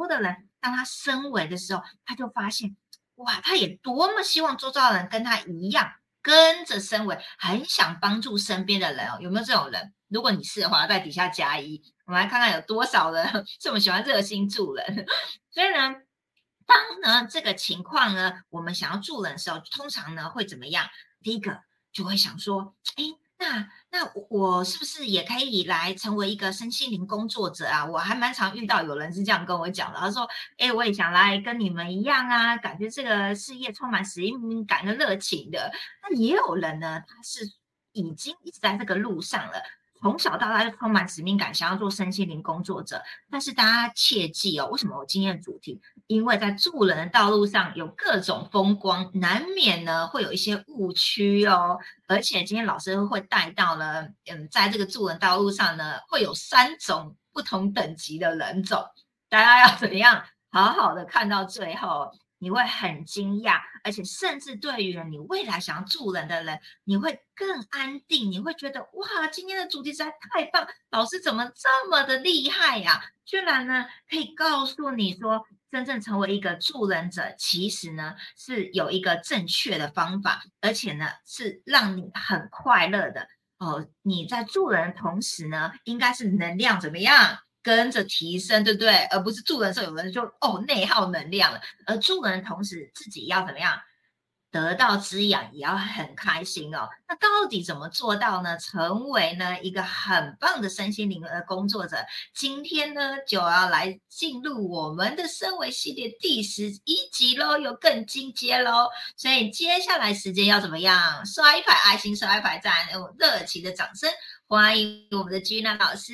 多的人，当他升维的时候，他就发现，哇，他也多么希望周遭的人跟他一样，跟着升维，很想帮助身边的人哦。有没有这种人？如果你是的话，在底下加一，我们来看看有多少人这么喜欢热心助人。所以呢，当呢这个情况呢，我们想要助人的时候，通常呢会怎么样？第一个就会想说，哎。那那我是不是也可以来成为一个身心灵工作者啊？我还蛮常遇到有人是这样跟我讲的，他说：“哎，我也想来跟你们一样啊，感觉这个事业充满使命感跟热情的。”那也有人呢，他是已经一直在这个路上了。从小到大就充满使命感，想要做身心灵工作者。但是大家切记哦，为什么我今天主题？因为在助人的道路上有各种风光，难免呢会有一些误区哦。而且今天老师会带到了，嗯，在这个助人道路上呢，会有三种不同等级的人种，大家要怎么样好好的看到最后。你会很惊讶，而且甚至对于你未来想要助人的人，你会更安定。你会觉得哇，今天的主题实在太棒，老师怎么这么的厉害呀？居然呢可以告诉你说，真正成为一个助人者，其实呢是有一个正确的方法，而且呢是让你很快乐的哦。你在助人的同时呢，应该是能量怎么样？跟着提升，对不对？而不是助人的时候，有人就哦内耗能量了。而助人同时，自己要怎么样得到滋养，也要很开心哦。那到底怎么做到呢？成为呢一个很棒的身心灵的工作者。今天呢就要来进入我们的升维系列第十一集喽，有更进阶喽。所以接下来时间要怎么样？刷一排爱心，刷一排赞，用热情的掌声欢迎我们的吉娜老师。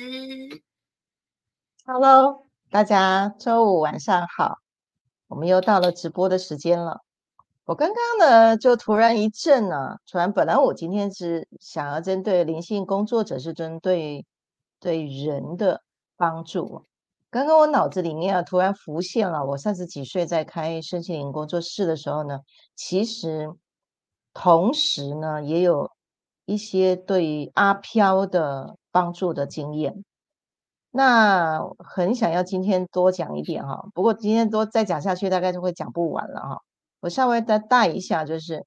Hello，大家周五晚上好，我们又到了直播的时间了。我刚刚呢，就突然一阵呢，突然本来我今天是想要针对灵性工作者，是针对对人的帮助。刚刚我脑子里面啊，突然浮现了，我三十几岁在开身心灵工作室的时候呢，其实同时呢，也有一些对阿飘的帮助的经验。那很想要今天多讲一点哈，不过今天多再讲下去，大概就会讲不完了哈。我稍微再带一下，就是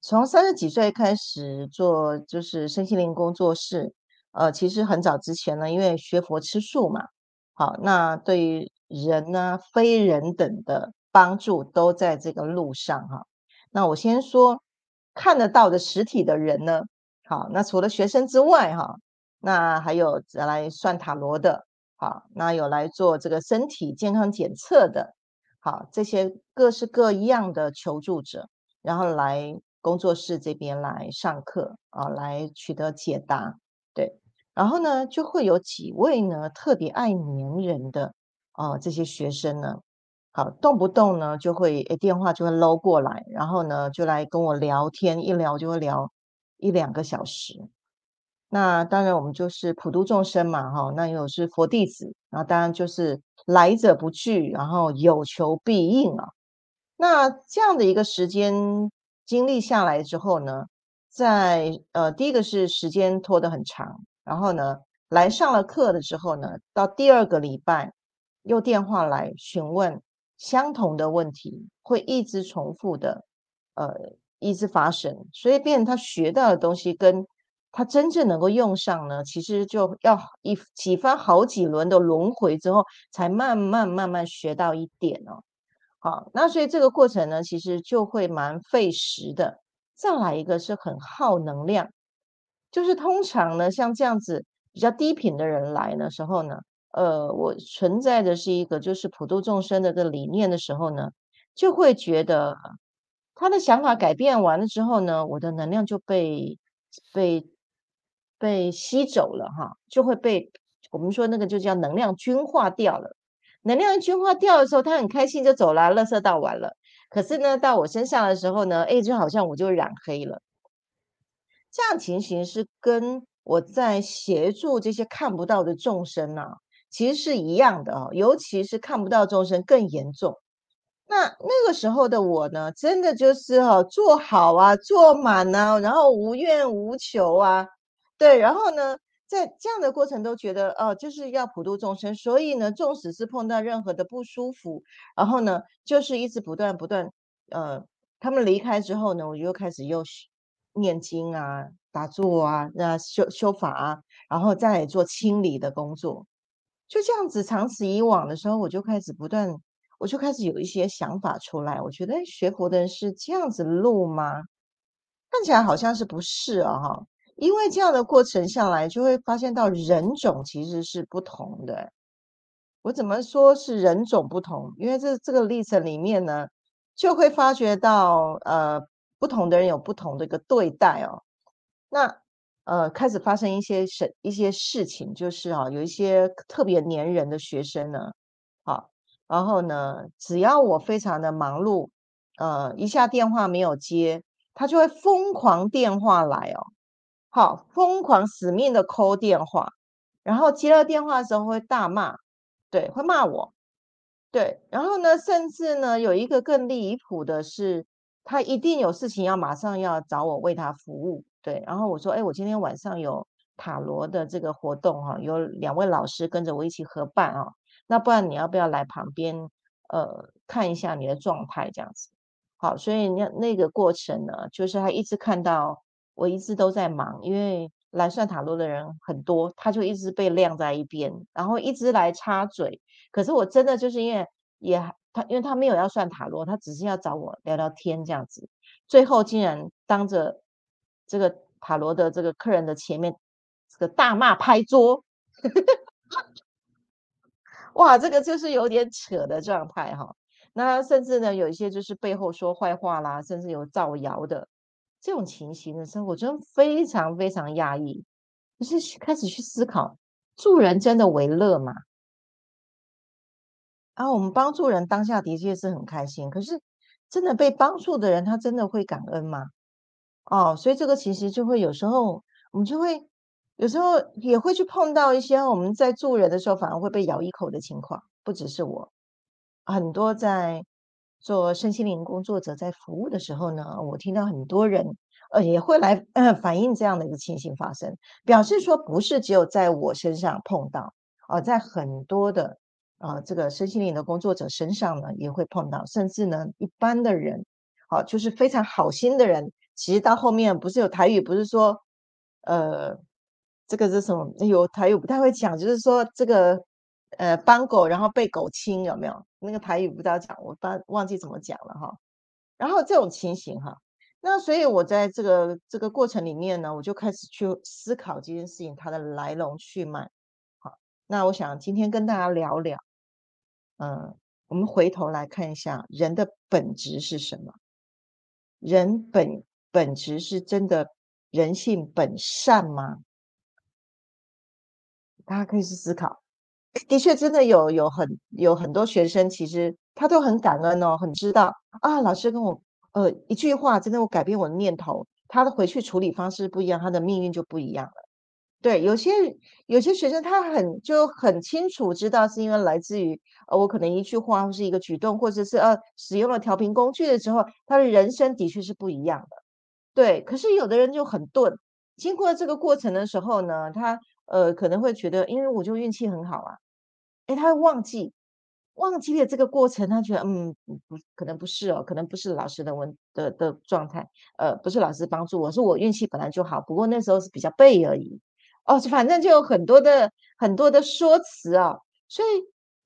从三十几岁开始做，就是身心灵工作室。呃，其实很早之前呢，因为学佛吃素嘛，好，那对于人呢、非人等的帮助都在这个路上哈。那我先说看得到的实体的人呢，好，那除了学生之外哈。那还有来算塔罗的，好，那有来做这个身体健康检测的，好，这些各式各样的求助者，然后来工作室这边来上课啊，来取得解答，对，然后呢，就会有几位呢特别爱黏人的啊，这些学生呢，好，动不动呢就会诶电话就会搂过来，然后呢就来跟我聊天，一聊就会聊一两个小时。那当然，我们就是普度众生嘛，哈。那又是佛弟子，然后当然就是来者不拒，然后有求必应啊。那这样的一个时间经历下来之后呢，在呃第一个是时间拖得很长，然后呢来上了课的时候呢，到第二个礼拜又电话来询问相同的问题，会一直重复的，呃，一直发生，所以变他学到的东西跟。他真正能够用上呢，其实就要一几番好几轮的轮回之后，才慢慢慢慢学到一点哦。好，那所以这个过程呢，其实就会蛮费时的。再来一个是很耗能量，就是通常呢，像这样子比较低频的人来的时候呢，呃，我存在的是一个就是普度众生的个理念的时候呢，就会觉得他的想法改变完了之后呢，我的能量就被被。被吸走了哈，就会被我们说那个就叫能量均化掉了。能量均化掉的时候，他很开心就走了，垃圾倒完了。可是呢，到我身上的时候呢，哎，就好像我就染黑了。这样情形是跟我在协助这些看不到的众生啊，其实是一样的哦。尤其是看不到众生更严重。那那个时候的我呢，真的就是哈，做好啊，做满啊，然后无怨无求啊。对，然后呢，在这样的过程都觉得哦，就是要普度众生，所以呢，纵使是碰到任何的不舒服，然后呢，就是一直不断不断，呃，他们离开之后呢，我就开始又念经啊、打坐啊、那修修法啊，然后再做清理的工作，就这样子长此以往的时候，我就开始不断，我就开始有一些想法出来，我觉得学佛的人是这样子路吗？看起来好像是不是啊？哈。因为这样的过程下来，就会发现到人种其实是不同的。我怎么说是人种不同？因为这这个历程里面呢，就会发觉到，呃，不同的人有不同的一个对待哦。那呃，开始发生一些事一些事情，就是啊，有一些特别粘人的学生呢，好，然后呢，只要我非常的忙碌，呃，一下电话没有接，他就会疯狂电话来哦。好，疯狂死命的扣电话，然后接到电话的时候会大骂，对，会骂我，对，然后呢，甚至呢，有一个更离谱的是，他一定有事情要马上要找我为他服务，对，然后我说，哎，我今天晚上有塔罗的这个活动哈，有两位老师跟着我一起合办啊，那不然你要不要来旁边呃看一下你的状态这样子？好，所以那那个过程呢，就是他一直看到。我一直都在忙，因为来算塔罗的人很多，他就一直被晾在一边，然后一直来插嘴。可是我真的就是因为也他，因为他没有要算塔罗，他只是要找我聊聊天这样子。最后竟然当着这个塔罗的这个客人的前面，这个大骂拍桌，哇，这个就是有点扯的状态哈。那甚至呢，有一些就是背后说坏话啦，甚至有造谣的。这种情形的时候，我真非常非常压抑，就是开始去思考，助人真的为乐吗？啊，我们帮助人当下的确是很开心，可是真的被帮助的人，他真的会感恩吗？哦，所以这个其实就会有时候，我们就会有时候也会去碰到一些我们在助人的时候反而会被咬一口的情况，不只是我，很多在。做身心灵工作者在服务的时候呢，我听到很多人呃也会来反映这样的一个情形发生，表示说不是只有在我身上碰到，呃，在很多的呃这个身心灵的工作者身上呢也会碰到，甚至呢一般的人，好就是非常好心的人，其实到后面不是有台语，不是说呃这个是什么？有台语不太会讲，就是说这个。呃，帮狗然后被狗亲有没有？那个台语不知道讲，我忘忘记怎么讲了哈。然后这种情形哈，那所以我在这个这个过程里面呢，我就开始去思考这件事情它的来龙去脉。好，那我想今天跟大家聊聊，嗯，我们回头来看一下人的本质是什么？人本本质是真的人性本善吗？大家可以去思考。的确，真的有有很有很多学生，其实他都很感恩哦，很知道啊。老师跟我呃一句话，真的我改变我的念头，他的回去处理方式不一样，他的命运就不一样了。对，有些有些学生他很就很清楚知道，是因为来自于呃我可能一句话或是一个举动，或者是呃使用了调频工具的时候，他的人生的确是不一样的。对，可是有的人就很钝，经过这个过程的时候呢，他。呃，可能会觉得，因为我就运气很好啊，哎，他会忘记，忘记了这个过程，他觉得，嗯，不，可能不是哦，可能不是老师的问的的状态，呃，不是老师帮助我，是我运气本来就好，不过那时候是比较背而已，哦，反正就有很多的很多的说辞啊，所以，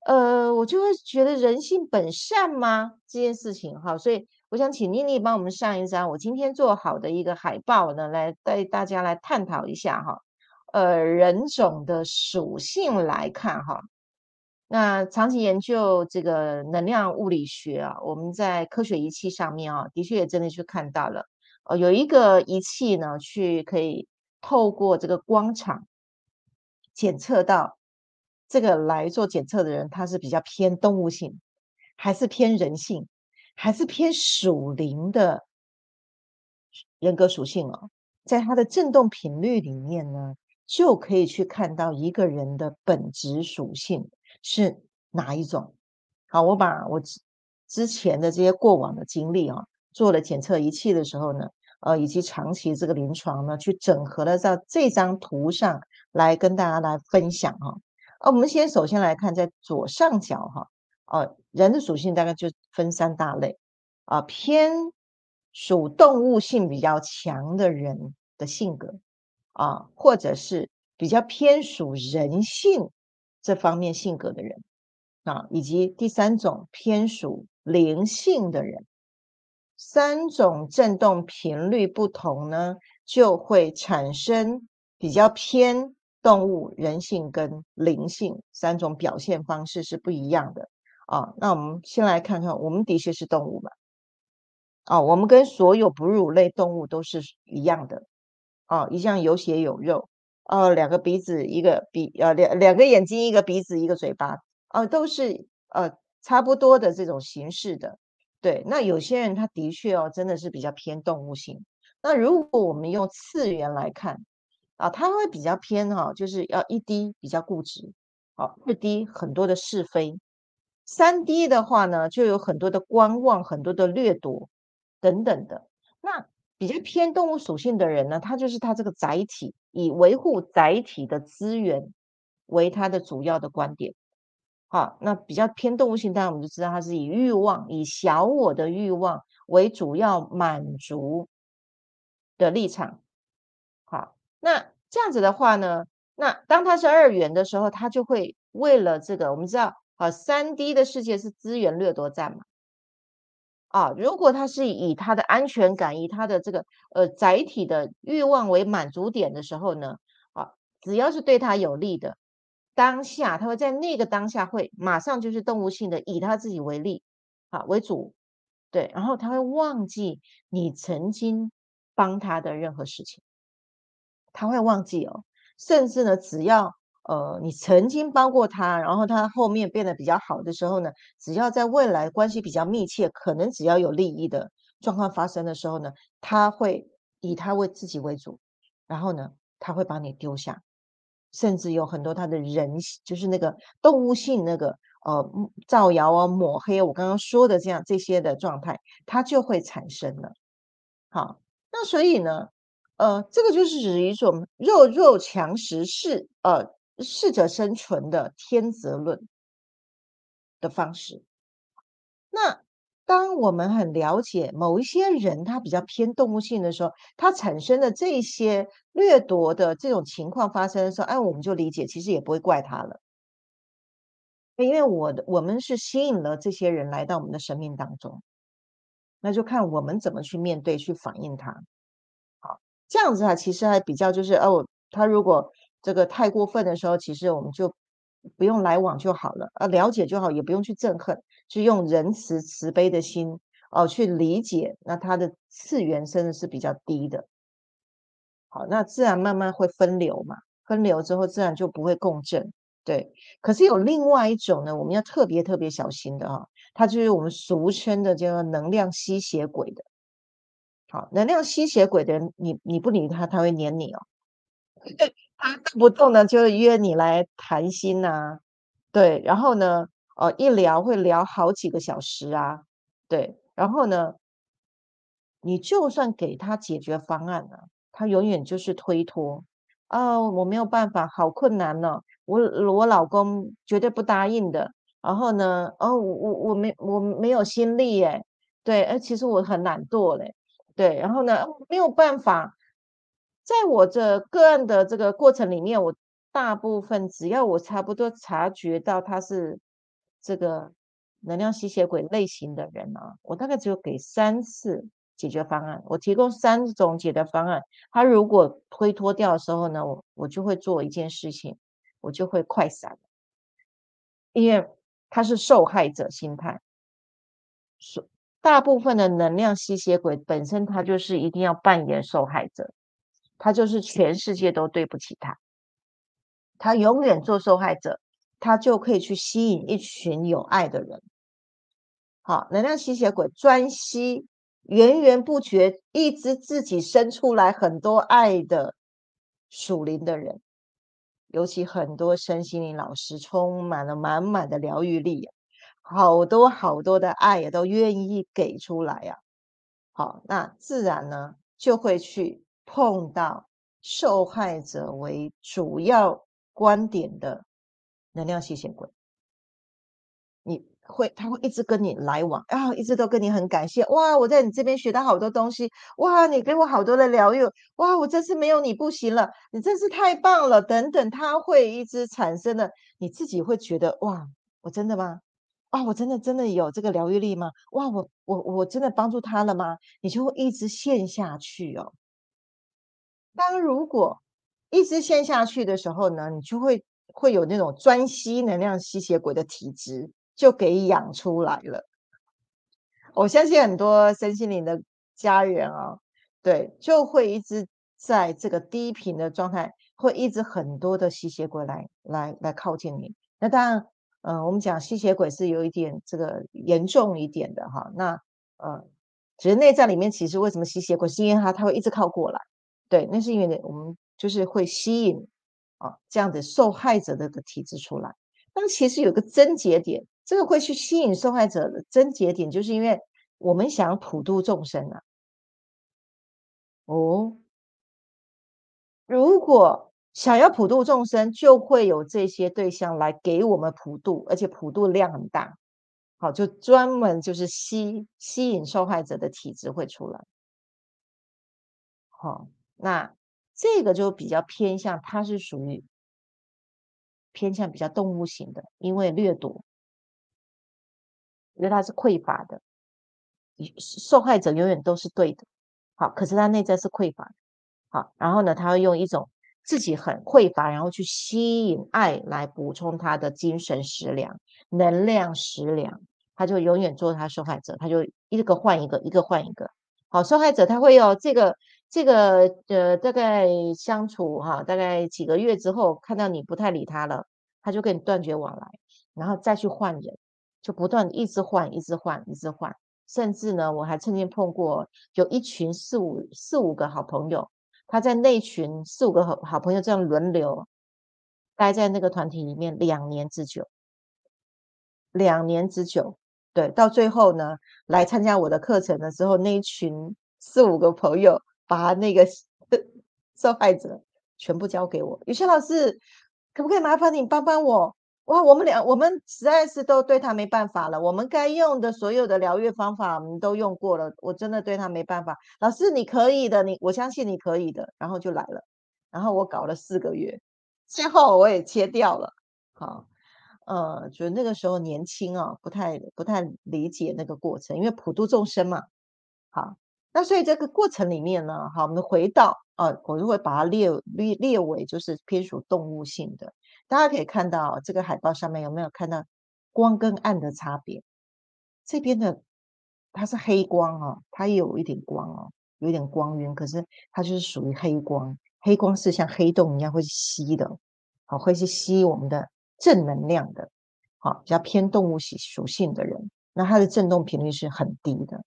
呃，我就会觉得人性本善吗？这件事情哈，所以我想请妮妮帮我们上一张我今天做好的一个海报呢，来带大家来探讨一下哈。呃，人种的属性来看，哈，那长期研究这个能量物理学啊，我们在科学仪器上面啊，的确也真的去看到了，呃，有一个仪器呢，去可以透过这个光场检测到这个来做检测的人，他是比较偏动物性，还是偏人性，还是偏属灵的人格属性哦，在它的振动频率里面呢。就可以去看到一个人的本质属性是哪一种。好，我把我之之前的这些过往的经历啊，做了检测仪器的时候呢，呃，以及长期这个临床呢，去整合了在这张图上来跟大家来分享哈。啊，我们先首先来看在左上角哈，哦，人的属性大概就分三大类啊，偏属动物性比较强的人的性格啊，或者是比较偏属人性这方面性格的人啊，以及第三种偏属灵性的人。三种振动频率不同呢，就会产生比较偏动物、人性跟灵性三种表现方式是不一样的啊。那我们先来看看，我们的确是动物嘛？啊，我们跟所有哺乳类动物都是一样的啊，一向有血有肉哦，两个鼻子，一个鼻呃两两个眼睛，一个鼻子，一个嘴巴啊，都是呃差不多的这种形式的。对，那有些人他的确哦，真的是比较偏动物性。那如果我们用次元来看啊，他会比较偏哈，就是要一滴比较固执，好，二滴很多的是非，三滴的话呢，就有很多的观望，很多的掠夺等等的。那比较偏动物属性的人呢，他就是他这个载体，以维护载体的资源为他的主要的观点。好，那比较偏动物性，当然我们就知道它是以欲望、以小我的欲望为主要满足的立场。好，那这样子的话呢，那当他是二元的时候，他就会为了这个，我们知道，啊，三 D 的世界是资源掠夺战嘛。啊，如果他是以他的安全感、以他的这个呃载体的欲望为满足点的时候呢，啊，只要是对他有利的。当下，他会在那个当下会马上就是动物性的，以他自己为例，啊为主，对，然后他会忘记你曾经帮他的任何事情，他会忘记哦，甚至呢，只要呃你曾经帮过他，然后他后面变得比较好的时候呢，只要在未来关系比较密切，可能只要有利益的状况发生的时候呢，他会以他为自己为主，然后呢，他会把你丢下。甚至有很多他的人，就是那个动物性那个呃造谣啊、抹黑，我刚刚说的这样这些的状态，它就会产生了。好，那所以呢，呃，这个就是指一种弱肉强食、适呃适者生存的天择论的方式。那。当我们很了解某一些人，他比较偏动物性的时候，他产生的这些掠夺的这种情况发生的时候，哎，我们就理解，其实也不会怪他了，因为我的我们是吸引了这些人来到我们的生命当中，那就看我们怎么去面对、去反应他。好，这样子啊，其实还比较就是哦，他如果这个太过分的时候，其实我们就不用来往就好了，啊，了解就好，也不用去憎恨。是用仁慈慈悲的心哦去理解，那它的次元真的是比较低的。好，那自然慢慢会分流嘛，分流之后自然就不会共振。对，可是有另外一种呢，我们要特别特别小心的哈，它就是我们俗称的叫做能量吸血鬼的。好，能量吸血鬼的人，你你不理他，他会黏你哦。他动不动呢就约你来谈心呐，对，然后呢？哦，一聊会聊好几个小时啊，对，然后呢，你就算给他解决方案了，他永远就是推脱，哦，我没有办法，好困难呢，我我老公绝对不答应的，然后呢，哦，我我没我没有心力耶，对，哎，其实我很懒惰嘞，对，然后呢，没有办法，在我这个案的这个过程里面，我大部分只要我差不多察觉到他是。这个能量吸血鬼类型的人啊，我大概只有给三次解决方案，我提供三种解决方案。他如果推脱掉的时候呢，我我就会做一件事情，我就会快闪，因为他是受害者心态。所大部分的能量吸血鬼本身他就是一定要扮演受害者，他就是全世界都对不起他，他永远做受害者。他就可以去吸引一群有爱的人。好，能量吸血鬼专吸源源不绝，一直自己生出来很多爱的属灵的人，尤其很多身心灵老师充满了满满的疗愈力，好多好多的爱也都愿意给出来呀。好，那自然呢就会去碰到受害者为主要观点的能量吸血鬼。你会，他会一直跟你来往啊，一直都跟你很感谢哇！我在你这边学到好多东西哇，你给我好多的疗愈哇！我这次没有你不行了，你真是太棒了等等，他会一直产生的，你自己会觉得哇，我真的吗？啊，我真的真的有这个疗愈力吗？哇，我我我真的帮助他了吗？你就会一直陷下去哦。当如果一直陷下去的时候呢，你就会会有那种专吸能量吸血鬼的体质。就给养出来了。我相信很多身心灵的家人啊，对，就会一直在这个低频的状态，会一直很多的吸血鬼来来来靠近你。那当然，嗯，我们讲吸血鬼是有一点这个严重一点的哈。那呃，只是内在里面其实为什么吸血鬼，是因为他他会一直靠过来。对，那是因为我们就是会吸引啊这样的受害者的的体质出来。但其实有个症结点。这个会去吸引受害者的症结点，就是因为我们想普度众生啊。哦，如果想要普度众生，就会有这些对象来给我们普度，而且普度量很大。好，就专门就是吸吸引受害者的体质会出来。好，那这个就比较偏向，它是属于偏向比较动物型的，因为掠夺。因为他是匮乏的，受害者永远都是对的，好，可是他内在是匮乏的，好，然后呢，他会用一种自己很匮乏，然后去吸引爱来补充他的精神食粮、能量食粮，他就永远做他受害者，他就一个换一个，一个换一个，好，受害者他会有这个这个呃，大概相处哈，大概几个月之后，看到你不太理他了，他就跟你断绝往来，然后再去换人。就不断一直换，一直换，一直换，甚至呢，我还曾经碰过有一群四五四五个好朋友，他在那群四五个好好朋友这样轮流待在那个团体里面两年之久，两年之久，对，到最后呢，来参加我的课程的时候，那一群四五个朋友把那个受害者全部交给我，雨轩老师，可不可以麻烦你帮帮我？哇，我们俩我们实在是都对他没办法了。我们该用的所有的疗愈方法，我们都用过了。我真的对他没办法。老师，你可以的，你我相信你可以的。然后就来了，然后我搞了四个月，最后我也切掉了。好，呃，就那个时候年轻啊，不太不太理解那个过程，因为普度众生嘛。好，那所以这个过程里面呢，好，我们回到呃，我如果把它列列列为就是偏属动物性的。大家可以看到这个海报上面有没有看到光跟暗的差别？这边的它是黑光哦，它也有一点光哦，有点光晕，可是它就是属于黑光。黑光是像黑洞一样会吸的，好，会去吸我们的正能量的，好，比较偏动物属属性的人，那它的振动频率是很低的。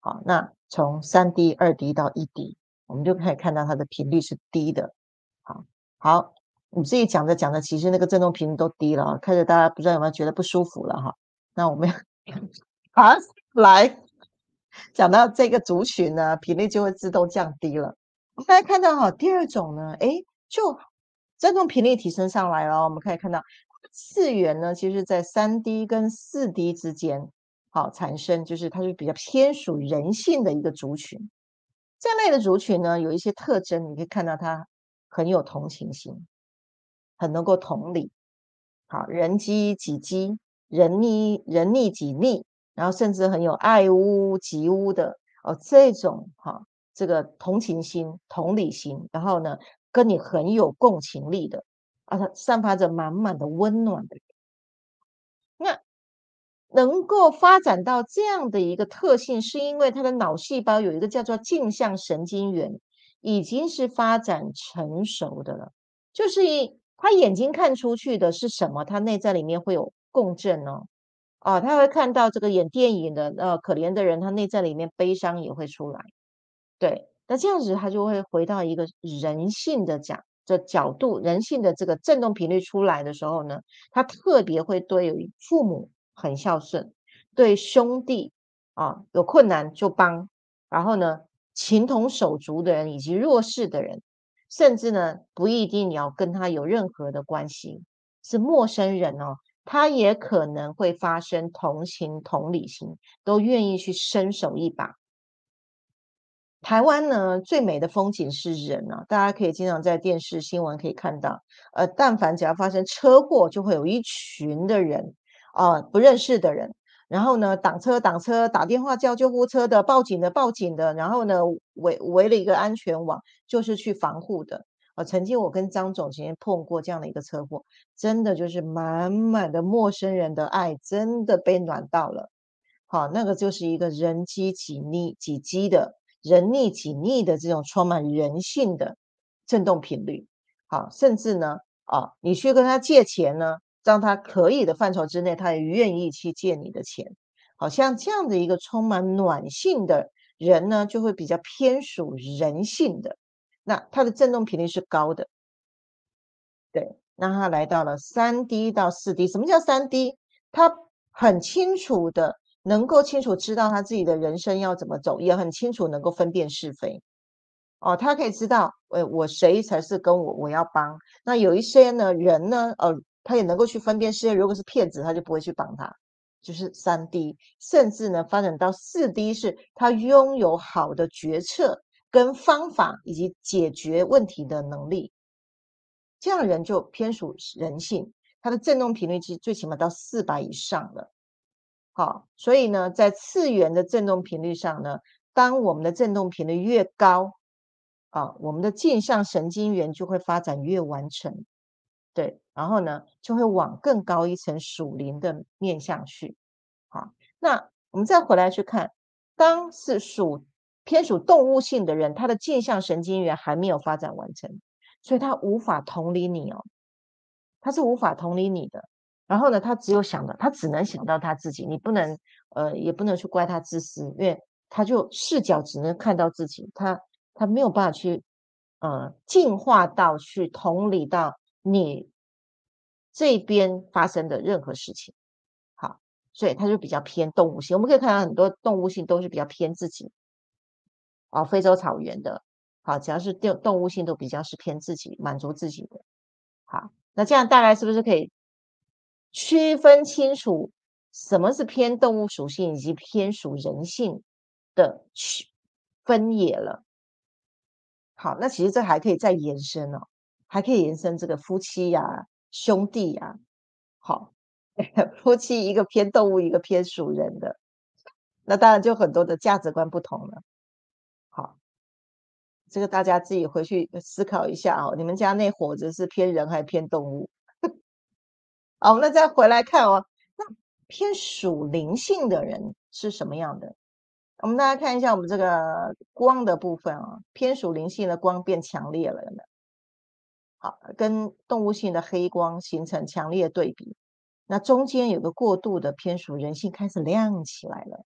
好，那从三 D、二 D 到一 D，我们就可以看到它的频率是低的。好，好。你自己讲着讲着，其实那个振动频率都低了，看着大家不知道有没有觉得不舒服了哈？那我们好 来讲到这个族群呢，频率就会自动降低了。大家看到哈，第二种呢，哎，就振动频率提升上来了。我们可以看到次元呢，其实在三 D 跟四 D 之间，好产生，就是它是比较偏属人性的一个族群。这类的族群呢，有一些特征，你可以看到它很有同情心。很能够同理，好人机己机，人逆人逆己逆，然后甚至很有爱屋及乌的哦，这种哈，这个同情心、同理心，然后呢，跟你很有共情力的啊，它散发着满满的温暖的。能够发展到这样的一个特性，是因为他的脑细胞有一个叫做镜像神经元，已经是发展成熟的了，就是一。他眼睛看出去的是什么？他内在里面会有共振哦，啊，他会看到这个演电影的呃可怜的人，他内在里面悲伤也会出来。对，那这样子他就会回到一个人性的讲的角度，人性的这个振动频率出来的时候呢，他特别会对父母很孝顺，对兄弟啊有困难就帮，然后呢情同手足的人以及弱势的人，甚至呢不一定你要跟他有任何的关系，是陌生人哦，他也可能会发生同情同理心，都愿意去伸手一把。台湾呢，最美的风景是人啊！大家可以经常在电视新闻可以看到，呃，但凡只要发生车祸，就会有一群的人啊，不认识的人，然后呢，挡车挡车，打电话叫救护车的，报警的报警的，然后呢，围围了一个安全网，就是去防护的。呃，曾经我跟张总曾经碰过这样的一个车祸，真的就是满满的陌生人的爱，真的被暖到了。好，那个就是一个人机几逆几机的。人逆己逆的这种充满人性的震动频率，好，甚至呢，啊，你去跟他借钱呢，让他可以的范畴之内，他也愿意去借你的钱。好像这样的一个充满暖性的人呢，就会比较偏属人性的，那他的振动频率是高的。对，那他来到了三 D 到四 D，什么叫三 D？他很清楚的。能够清楚知道他自己的人生要怎么走，也很清楚能够分辨是非。哦，他可以知道，呃，我谁才是跟我我要帮。那有一些呢人呢，呃，他也能够去分辨是非。如果是骗子，他就不会去帮他。就是三 D，甚至呢发展到四 D，是他拥有好的决策跟方法以及解决问题的能力。这样人就偏属人性，他的振动频率其实最起码到四百以上了。好，所以呢，在次元的振动频率上呢，当我们的振动频率越高，啊，我们的镜像神经元就会发展越完成，对，然后呢，就会往更高一层属灵的面向去。好，那我们再回来去看，当是属偏属动物性的人，他的镜像神经元还没有发展完成，所以他无法同理你哦，他是无法同理你的。然后呢，他只有想到，他只能想到他自己，你不能，呃，也不能去怪他自私，因为他就视角只能看到自己，他他没有办法去，呃，进化到去同理到你这边发生的任何事情，好，所以他就比较偏动物性。我们可以看到很多动物性都是比较偏自己，哦，非洲草原的，好，只要是动动物性都比较是偏自己，满足自己的，好，那这样大概是不是可以？区分清楚什么是偏动物属性以及偏属人性的区分野了。好，那其实这还可以再延伸哦，还可以延伸这个夫妻呀、兄弟呀。好，夫妻一个偏动物，一个偏属人的，那当然就很多的价值观不同了。好，这个大家自己回去思考一下哦，你们家那伙子是偏人还是偏动物？好，那再回来看哦，那偏属灵性的人是什么样的？我们大家看一下我们这个光的部分啊，偏属灵性的光变强烈了，有没有？好，跟动物性的黑光形成强烈对比。那中间有个过渡的偏属人性开始亮起来了。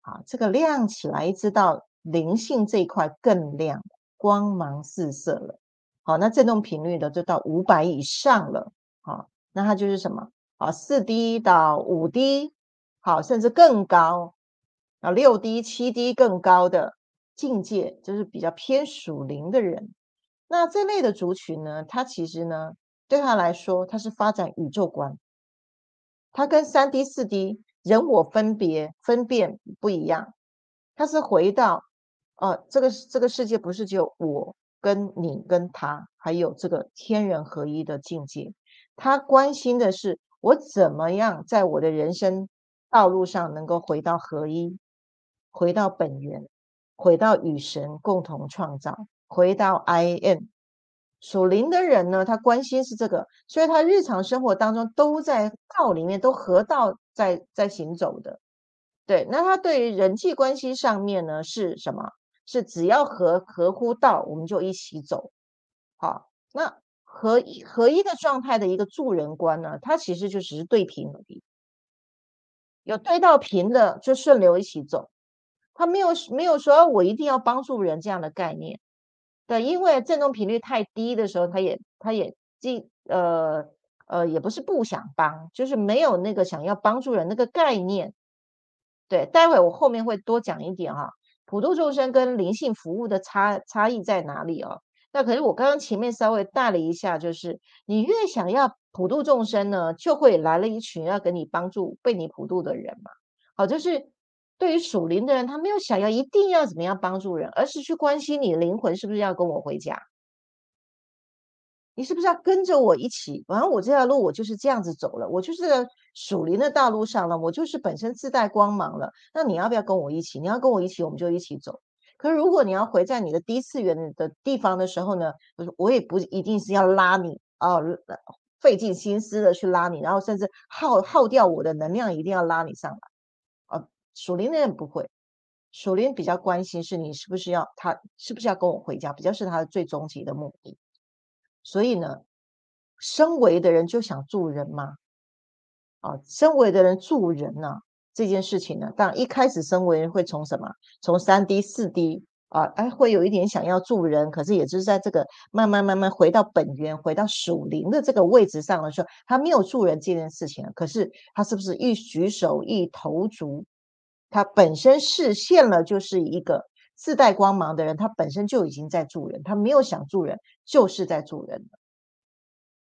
好，这个亮起来，一直到灵性这一块更亮，光芒四射了。好，那振动频率的就到五百以上了。好。那它就是什么？啊，四 D 到五 D，好，甚至更高，啊，六 D、七 D 更高的境界，就是比较偏属灵的人。那这类的族群呢，它其实呢，对他来说，它是发展宇宙观，它跟三 D、四 D 人我分别分辨不一样，它是回到，呃，这个这个世界不是只有我跟你跟他，还有这个天人合一的境界。他关心的是我怎么样在我的人生道路上能够回到合一，回到本源，回到与神共同创造，回到 I am。属灵的人呢，他关心是这个，所以他日常生活当中都在道里面，都合道在在行走的。对，那他对于人际关系上面呢是什么？是只要合合乎道，我们就一起走。好，那。合一合一的状态的一个助人观呢，它其实就只是对平而已，有对到平的就顺流一起走，他没有没有说我一定要帮助人这样的概念，对，因为振动频率太低的时候，他也他也既呃呃也不是不想帮，就是没有那个想要帮助人那个概念，对，待会我后面会多讲一点哈，普度众生跟灵性服务的差差异在哪里哦？那可是我刚刚前面稍微带了一下，就是你越想要普度众生呢，就会来了一群要给你帮助、被你普度的人嘛。好，就是对于属灵的人，他没有想要一定要怎么样帮助人，而是去关心你灵魂是不是要跟我回家。你是不是要跟着我一起？反正我这条路我就是这样子走了，我就是在属灵的道路上了，我就是本身自带光芒了。那你要不要跟我一起？你要跟我一起，我们就一起走。可是如果你要回在你的低次元的地方的时候呢，我也不一定是要拉你哦，费尽心思的去拉你，然后甚至耗耗掉我的能量，一定要拉你上来。属灵的人不会，属灵比较关心是你是不是要他是不是要跟我回家，比较是他的最终极的目的。所以呢，身为的人就想助人嘛，啊，身为的人助人呢，这件事情呢，当然一开始身为人会从什么，从三 D 四 D 啊，哎，会有一点想要助人，可是也就是在这个慢慢慢慢回到本源，回到属灵的这个位置上的时候，他没有助人这件事情，可是他是不是一举手一投足，他本身视现了就是一个。自带光芒的人，他本身就已经在助人，他没有想助人，就是在助人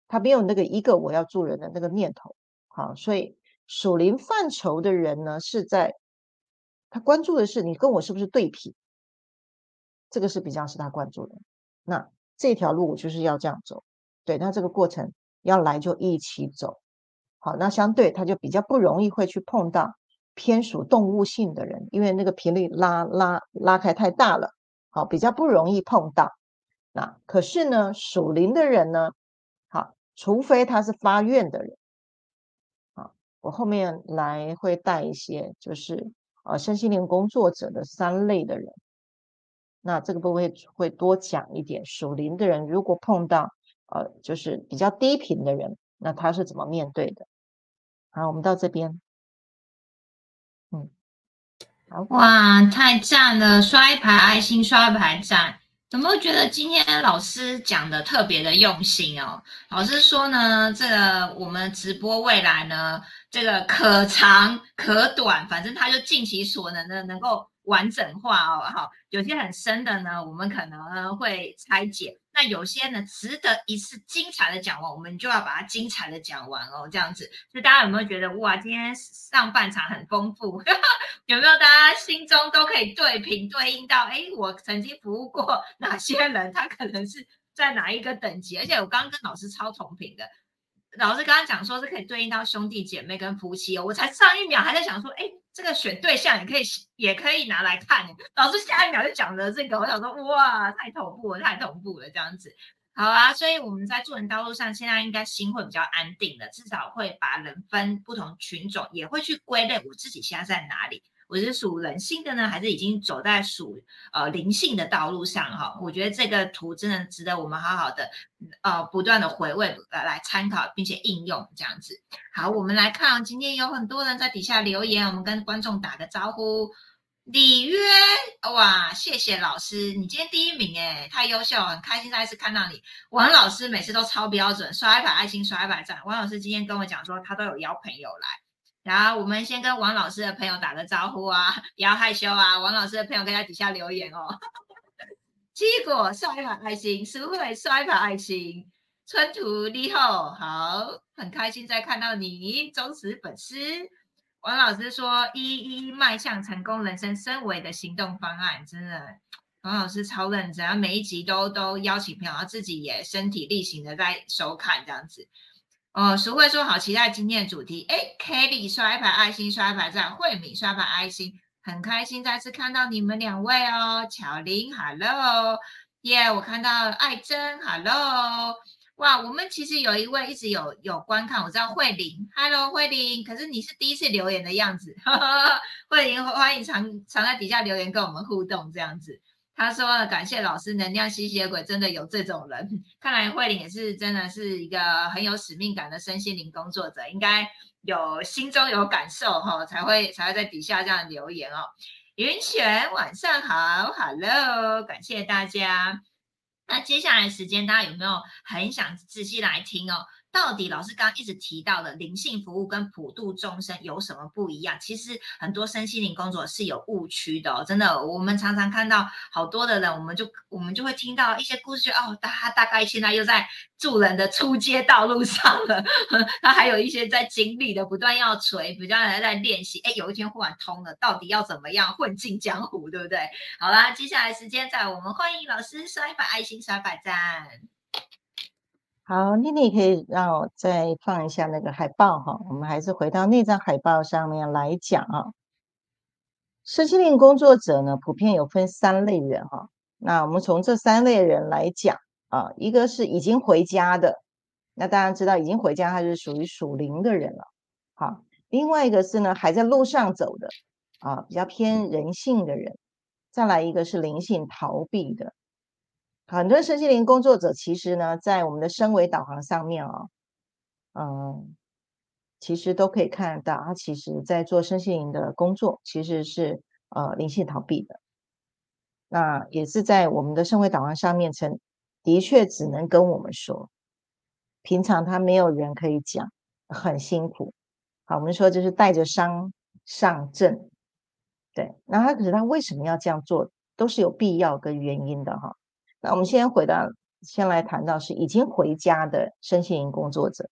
他没有那个一个我要助人的那个念头。好，所以属灵范畴的人呢，是在他关注的是你跟我是不是对比，这个是比较是他关注的。那这条路我就是要这样走，对，那这个过程要来就一起走。好，那相对他就比较不容易会去碰到。偏属动物性的人，因为那个频率拉拉拉开太大了，好，比较不容易碰到。那可是呢，属灵的人呢，好，除非他是发愿的人，好，我后面来会带一些，就是呃，身心灵工作者的三类的人。那这个部分会多讲一点。属灵的人如果碰到呃，就是比较低频的人，那他是怎么面对的？好，我们到这边。哇，太赞了！刷一排爱心，刷一排赞。有没有觉得今天老师讲的特别的用心哦？老师说呢，这个我们直播未来呢，这个可长可短，反正他就尽其所能的能够。完整化哦，好，有些很深的呢，我们可能会拆解；那有些呢，值得一次精彩的讲完，我们就要把它精彩的讲完哦，这样子。所以大家有没有觉得哇，今天上半场很丰富？有没有大家心中都可以对平对应到？哎，我曾经服务过哪些人？他可能是在哪一个等级？而且我刚刚跟老师超同频的。老师刚刚讲说是可以对应到兄弟姐妹跟夫妻哦，我才上一秒还在想说，哎，这个选对象也可以也可以拿来看。老师下一秒就讲了这个，我想说哇，太同步了，太同步了，这样子。好啊，所以我们在做人道路上，现在应该心会比较安定的，至少会把人分不同群种，也会去归类我自己现在在哪里。我是属人性的呢，还是已经走在属呃灵性的道路上哈？我觉得这个图真的值得我们好好的呃不断的回味来来参考，并且应用这样子。好，我们来看，今天有很多人在底下留言，我们跟观众打个招呼。李约，哇，谢谢老师，你今天第一名哎，太优秀，很开心再一次看到你。王老师每次都超标准，刷一排爱心，刷一排赞。王老师今天跟我讲说，他都有邀朋友来。然后我们先跟王老师的朋友打个招呼啊，不要害羞啊。王老师的朋友可以在底下留言哦。结果刷一排爱心，苏慧刷一排爱心，春图你好，好，很开心再看到你，忠实粉丝。王老师说，一一迈向成功人生升维的行动方案，真的，王老师超认真，每一集都都邀请朋友，自己也身体力行的在收看这样子。哦，淑慧说好期待今天的主题。哎，Kelly 刷一排爱心，刷一排赞。慧敏刷一排爱心，很开心再次看到你们两位哦。巧玲，Hello，耶，我看到爱珍，Hello，哇，我们其实有一位一直有有观看，我知道慧玲，Hello，慧玲，可是你是第一次留言的样子，慧玲欢迎常常在底下留言跟我们互动这样子。他说：“感谢老师，能量吸血鬼真的有这种人。看来慧玲也是真的是一个很有使命感的身心灵工作者，应该有心中有感受哈，才会才会在底下这样留言哦。”云璇，晚上好，Hello，感谢大家。那接下来时间，大家有没有很想仔细来听哦？到底老师刚刚一直提到的灵性服务跟普度众生有什么不一样？其实很多身心灵工作是有误区的哦，真的，我们常常看到好多的人，我们就我们就会听到一些故事，就哦，他大概现在又在助人的出街道路上了，他还有一些在经历的，不断要锤，比较在练习，哎，有一天忽然通了，到底要怎么样混进江湖，对不对？好啦，接下来时间在我们欢迎老师刷一把爱心，刷一百赞。好，妮妮可以让我再放一下那个海报哈。我们还是回到那张海报上面来讲啊。身心灵工作者呢，普遍有分三类人哈。那我们从这三类人来讲啊，一个是已经回家的，那大家知道已经回家，他是属于属灵的人了。好，另外一个是呢还在路上走的啊，比较偏人性的人。再来一个是灵性逃避的。很多身心灵工作者其实呢，在我们的升维导航上面啊，嗯，其实都可以看得到，他其实在做身心灵的工作，其实是呃灵性逃避的。那也是在我们的升维导航上面，曾的确只能跟我们说，平常他没有人可以讲，很辛苦。好，我们说就是带着伤上阵，对。那他可是他为什么要这样做，都是有必要跟原因的哈。那我们先回到，先来谈到是已经回家的身心灵工作者，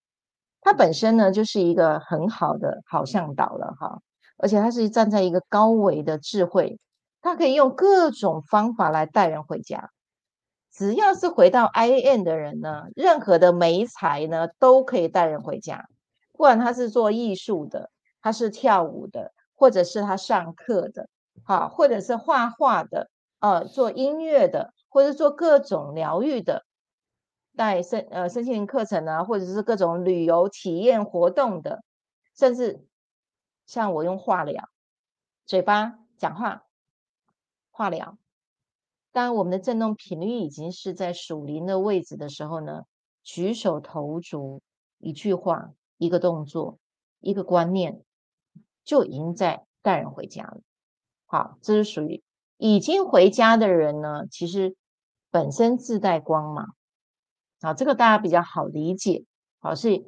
他本身呢就是一个很好的好向导了哈，而且他是站在一个高维的智慧，他可以用各种方法来带人回家。只要是回到 I N 的人呢，任何的媒才呢都可以带人回家，不管他是做艺术的，他是跳舞的，或者是他上课的，好，或者是画画的，呃，做音乐的。或者做各种疗愈的带身呃身心灵课程啊，或者是各种旅游体验活动的，甚至像我用化疗，嘴巴讲话化疗，当我们的振动频率已经是在属灵的位置的时候呢，举手投足一句话一个动作一个观念，就已经在带人回家了。好，这是属于。已经回家的人呢，其实本身自带光芒，好，这个大家比较好理解。好，是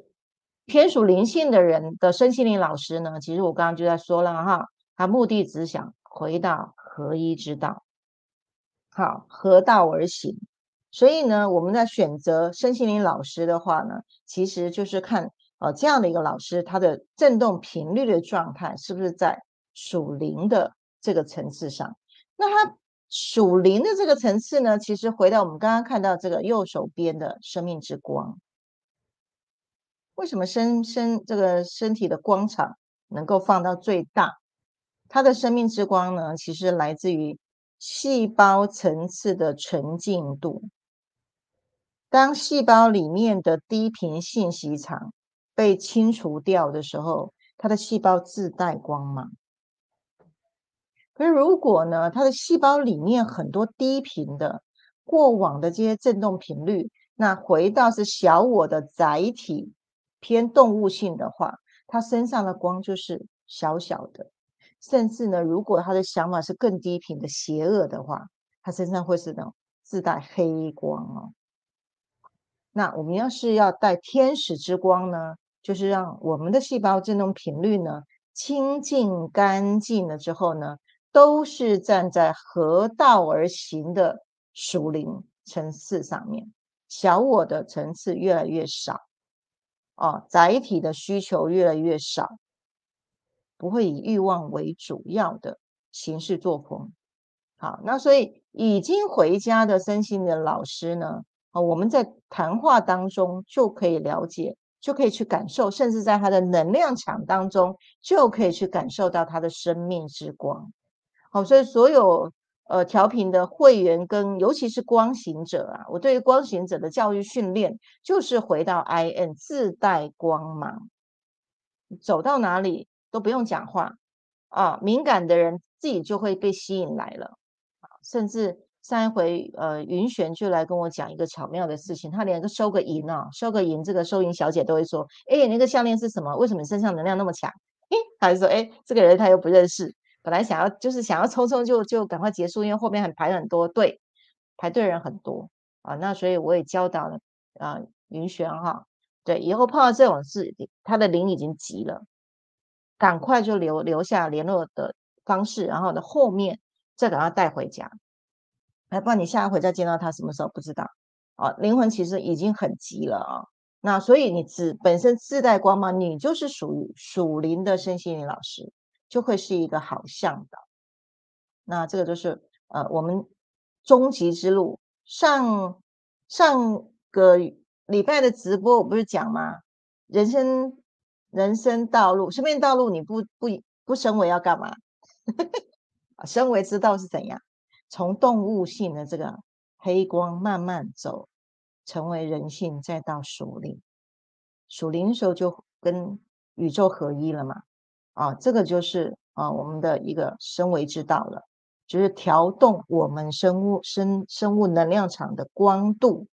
偏属灵性的人的身心灵老师呢，其实我刚刚就在说了哈，他目的只想回到合一之道，好，合道而行。所以呢，我们在选择身心灵老师的话呢，其实就是看呃这样的一个老师，他的振动频率的状态是不是在属灵的这个层次上。那它属灵的这个层次呢，其实回到我们刚刚看到这个右手边的生命之光，为什么身身这个身体的光场能够放到最大？它的生命之光呢，其实来自于细胞层次的纯净度。当细胞里面的低频信息场被清除掉的时候，它的细胞自带光芒。可是如果呢，它的细胞里面很多低频的过往的这些振动频率，那回到是小我的载体偏动物性的话，它身上的光就是小小的，甚至呢，如果他的想法是更低频的邪恶的话，他身上会是那种自带黑光哦。那我们要是要带天使之光呢，就是让我们的细胞振动频率呢清净干净了之后呢。都是站在合道而行的属灵层次上面，小我的层次越来越少，哦，载体的需求越来越少，不会以欲望为主要的形式作风。好，那所以已经回家的身心的老师呢，啊，我们在谈话当中就可以了解，就可以去感受，甚至在他的能量场当中就可以去感受到他的生命之光。好，所以所有呃调频的会员跟尤其是光行者啊，我对于光行者的教育训练就是回到 I N 自带光芒，走到哪里都不用讲话啊，敏感的人自己就会被吸引来了啊甚至上一回呃云璇就来跟我讲一个巧妙的事情，他连个收个银啊，收个银，这个收银小姐都会说，哎，那个项链是什么？为什么你身上能量那么强？哎，还是说，哎，这个人他又不认识。本来想要就是想要匆匆就就赶快结束，因为后面很排了很多队，排队人很多啊。那所以我也教导了啊云轩哈，对，以后碰到这种事，他的灵已经急了，赶快就留留下联络的方式，然后呢后面再把他带回家。还，不然你下一回再见到他什么时候不知道？哦，灵魂其实已经很急了啊。那所以你自本身自带光芒，你就是属于属灵的身心灵老师，就会是一个好向导。那这个就是呃，我们终极之路上上个礼拜的直播，我不是讲吗？人生人生道路，生命道路，你不不不升为要干嘛？升为知道是怎样？从动物性的这个黑光慢慢走，成为人性，再到属灵。属灵的时候就跟宇宙合一了嘛？啊，这个就是啊我们的一个升维之道了，就是调动我们生物生生物能量场的光度。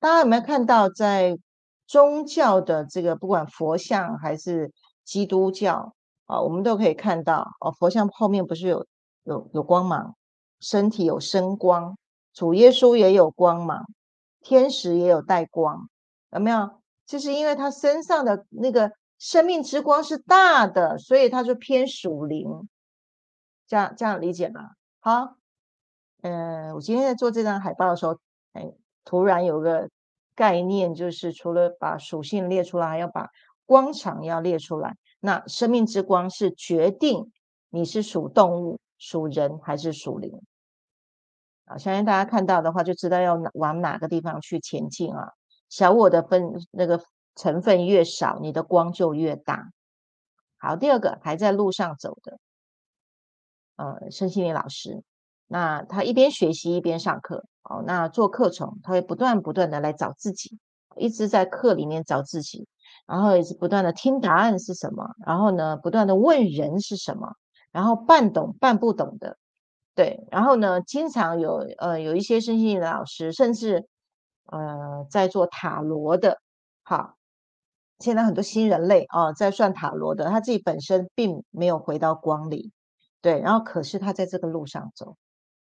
大家有没有看到，在宗教的这个不管佛像还是基督教啊，我们都可以看到哦，佛像后面不是有有有光芒？身体有生光，主耶稣也有光芒，天使也有带光，有没有？就是因为他身上的那个生命之光是大的，所以他就偏属灵。这样这样理解吗？好，嗯，我今天在做这张海报的时候，哎，突然有个概念，就是除了把属性列出来，还要把光场要列出来。那生命之光是决定你是属动物。属人还是属灵啊？相信大家看到的话，就知道要往哪个地方去前进啊。小我的分那个成分越少，你的光就越大。好，第二个还在路上走的，呃，申心理老师，那他一边学习一边上课哦。那做课程，他会不断不断的来找自己，一直在课里面找自己，然后也是不断的听答案是什么，然后呢，不断的问人是什么。然后半懂半不懂的，对，然后呢，经常有呃有一些身心的老师，甚至呃在做塔罗的，好，现在很多新人类啊在算塔罗的，他自己本身并没有回到光里，对，然后可是他在这个路上走，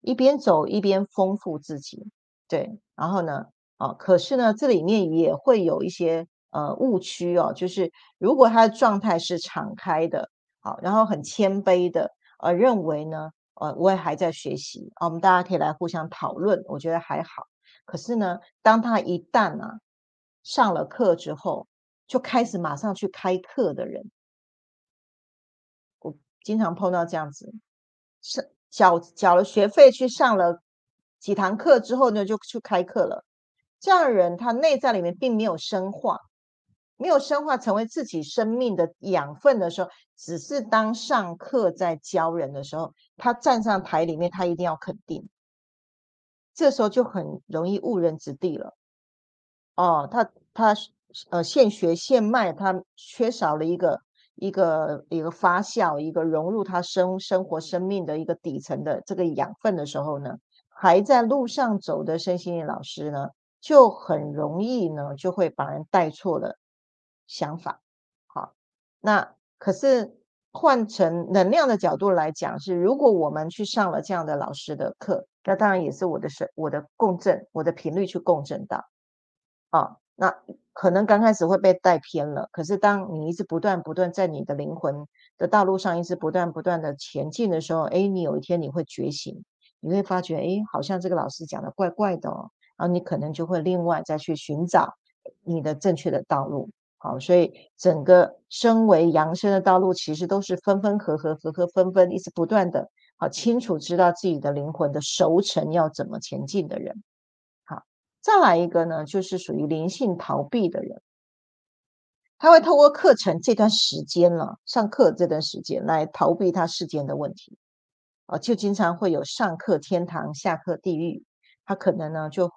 一边走一边丰富自己，对，然后呢，哦，可是呢，这里面也会有一些呃误区哦，就是如果他的状态是敞开的。好，然后很谦卑的，呃，认为呢，呃，我也还在学习啊，我们大家可以来互相讨论，我觉得还好。可是呢，当他一旦啊上了课之后，就开始马上去开课的人，我经常碰到这样子，是缴缴了学费去上了几堂课之后呢，就去开课了。这样的人，他内在里面并没有深化。没有深化成为自己生命的养分的时候，只是当上课在教人的时候，他站上台里面，他一定要肯定，这时候就很容易误人子弟了。哦，他他呃现学现卖，他缺少了一个一个一个发酵，一个融入他生生活生命的一个底层的这个养分的时候呢，还在路上走的身心灵老师呢，就很容易呢就会把人带错了。想法好，那可是换成能量的角度来讲，是如果我们去上了这样的老师的课，那当然也是我的是我的共振，我的频率去共振到啊，那可能刚开始会被带偏了。可是当你一直不断不断在你的灵魂的道路上一直不断不断的前进的时候，哎，你有一天你会觉醒，你会发觉，哎，好像这个老师讲的怪怪的哦，然后你可能就会另外再去寻找你的正确的道路。好，所以整个身为扬升的道路，其实都是分分合合，合合分分，一直不断的，好清楚知道自己的灵魂的熟成要怎么前进的人。再来一个呢，就是属于灵性逃避的人，他会透过课程这段时间了，上课这段时间来逃避他世间的问题，啊，就经常会有上课天堂，下课地狱。他可能呢，就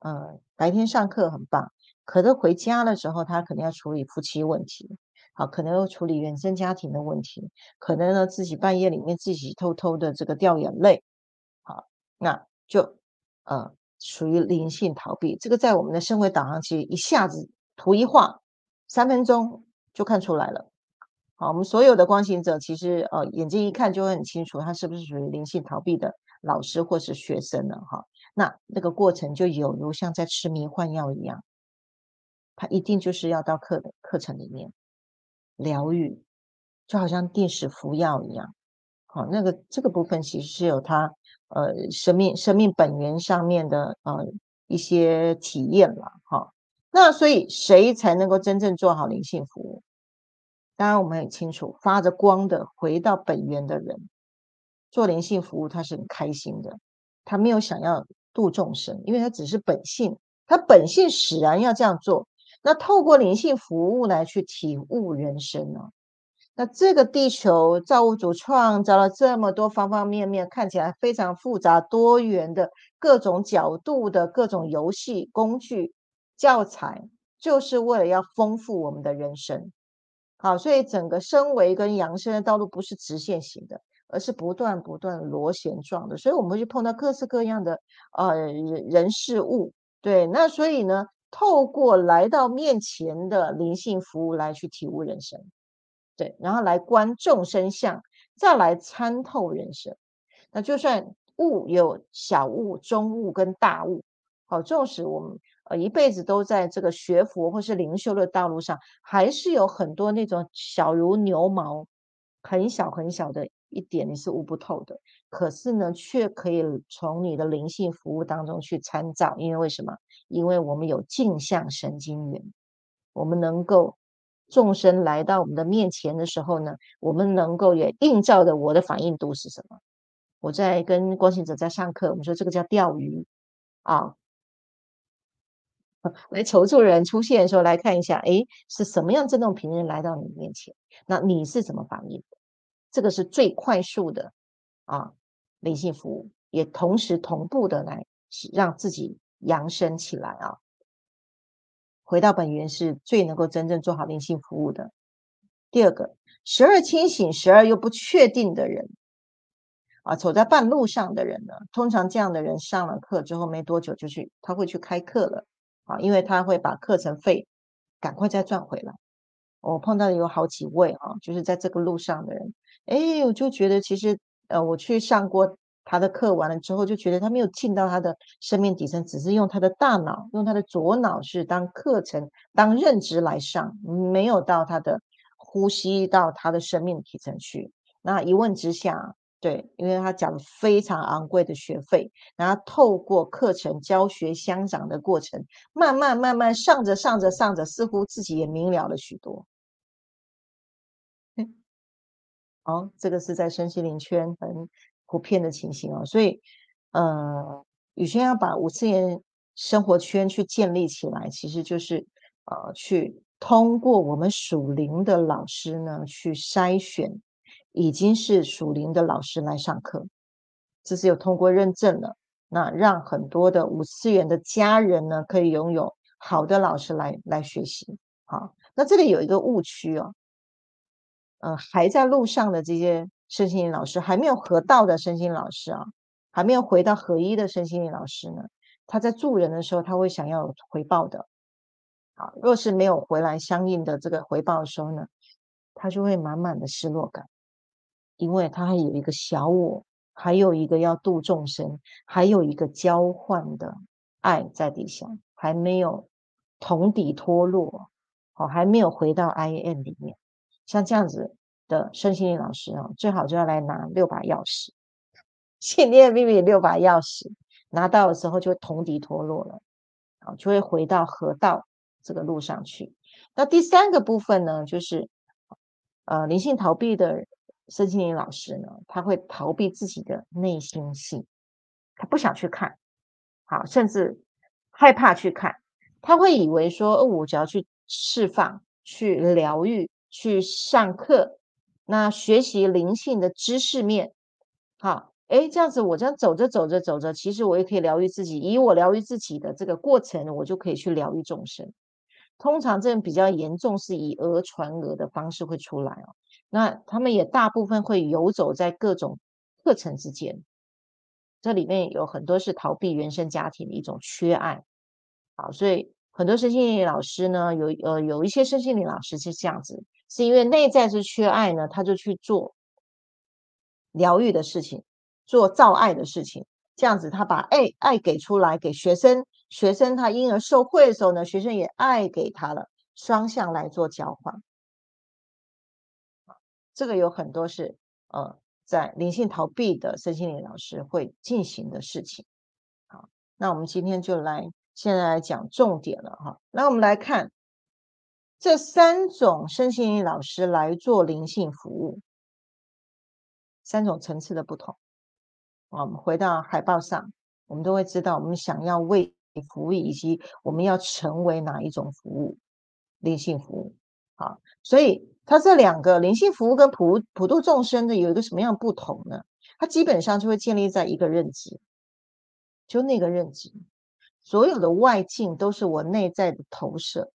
呃白天上课很棒。可能回家的时候，他可能要处理夫妻问题，好，可能要处理原生家庭的问题，可能呢自己半夜里面自己偷偷的这个掉眼泪，好，那就呃属于灵性逃避。这个在我们的升维导航其实一下子图一画，三分钟就看出来了。好，我们所有的光行者其实呃眼睛一看就会很清楚，他是不是属于灵性逃避的老师或是学生呢？哈，那那个过程就有如像在吃迷幻药一样。他一定就是要到课的课程里面疗愈，就好像定时服药一样。好，那个这个部分其实是有他呃生命生命本源上面的呃一些体验了。哈，那所以谁才能够真正做好灵性服务？当然我们很清楚，发着光的回到本源的人做灵性服务，他是很开心的，他没有想要度众生，因为他只是本性，他本性使然要这样做。那透过灵性服务来去体悟人生呢？那这个地球造物主创造了这么多方方面面，看起来非常复杂多元的各种角度的各种游戏工具教材，就是为了要丰富我们的人生。好，所以整个升维跟扬升的道路不是直线型的，而是不断不断螺旋状的。所以我们会去碰到各式各样的呃人人事物。对，那所以呢，透过来到面前的灵性服务来去体悟人生。对，然后来观众生相，再来参透人生。那就算悟有小悟、中悟跟大悟，好，纵使我们呃一辈子都在这个学佛或是灵修的道路上，还是有很多那种小如牛毛、很小很小的一点你是悟不透的。可是呢，却可以从你的灵性服务当中去参照，因为为什么？因为我们有镜像神经元，我们能够。众生来到我们的面前的时候呢，我们能够也映照的我的反应度是什么？我在跟光行者在上课，我们说这个叫钓鱼啊，来求助人出现的时候来看一下，哎，是什么样震动频率来到你面前？那你是怎么反应的？这个是最快速的啊，灵性服务也同时同步的来让自己扬升起来啊。回到本源是最能够真正做好灵性服务的。第二个，时而清醒，时而又不确定的人，啊，走在半路上的人呢，通常这样的人上了课之后没多久就去，他会去开课了，啊，因为他会把课程费赶快再赚回来。我碰到有好几位啊，就是在这个路上的人，哎，我就觉得其实，呃，我去上过。他的课完了之后，就觉得他没有进到他的生命底层，只是用他的大脑，用他的左脑是当课程、当认知来上，没有到他的呼吸到他的生命底层去。那一问之下，对，因为他讲了非常昂贵的学费，然后透过课程教学相长的过程，慢慢慢慢上着上着上着，似乎自己也明了了许多。好，这个是在身心灵圈很。普遍的情形哦，所以，呃，宇轩要把五次元生活圈去建立起来，其实就是，呃，去通过我们属灵的老师呢，去筛选已经是属灵的老师来上课，这是有通过认证了，那让很多的五次元的家人呢，可以拥有好的老师来来学习。好，那这里有一个误区哦，呃，还在路上的这些。身心灵老师还没有合道的身心老师啊，还没有回到合一的身心灵老师呢。他在助人的时候，他会想要回报的。好，若是没有回来相应的这个回报的时候呢，他就会满满的失落感，因为他还有一个小我，还有一个要度众生，还有一个交换的爱在底下，还没有同底脱落，好，还没有回到 I N 里面，像这样子。的身心灵老师啊，最好就要来拿六把钥匙，信念秘密六把钥匙拿到的时候，就会同底脱落了，啊，就会回到河道这个路上去。那第三个部分呢，就是呃灵性逃避的身心灵老师呢，他会逃避自己的内心戏，他不想去看，好，甚至害怕去看，他会以为说，哦，我只要去释放、去疗愈、去上课。那学习灵性的知识面，好，哎，这样子我这样走着走着走着，其实我也可以疗愈自己。以我疗愈自己的这个过程，我就可以去疗愈众生。通常这种比较严重，是以讹传讹的方式会出来哦。那他们也大部分会游走在各种课程之间，这里面有很多是逃避原生家庭的一种缺爱。好，所以很多身心灵老师呢，有呃有一些身心灵老师是这样子。是因为内在是缺爱呢，他就去做疗愈的事情，做造爱的事情，这样子他把爱爱给出来给学生，学生他因而受惠的时候呢，学生也爱给他了，双向来做交换。这个有很多是呃，在灵性逃避的身心灵老师会进行的事情。好，那我们今天就来现在来讲重点了哈。那我们来看这三种身心灵老师来做灵性服务，三种层次的不同。我们回到海报上，我们都会知道我们想要为服务以及我们要成为哪一种服务，灵性服务。好，所以。它这两个灵性服务跟普普度众生的有一个什么样不同呢？它基本上就会建立在一个认知，就那个认知，所有的外境都是我内在的投射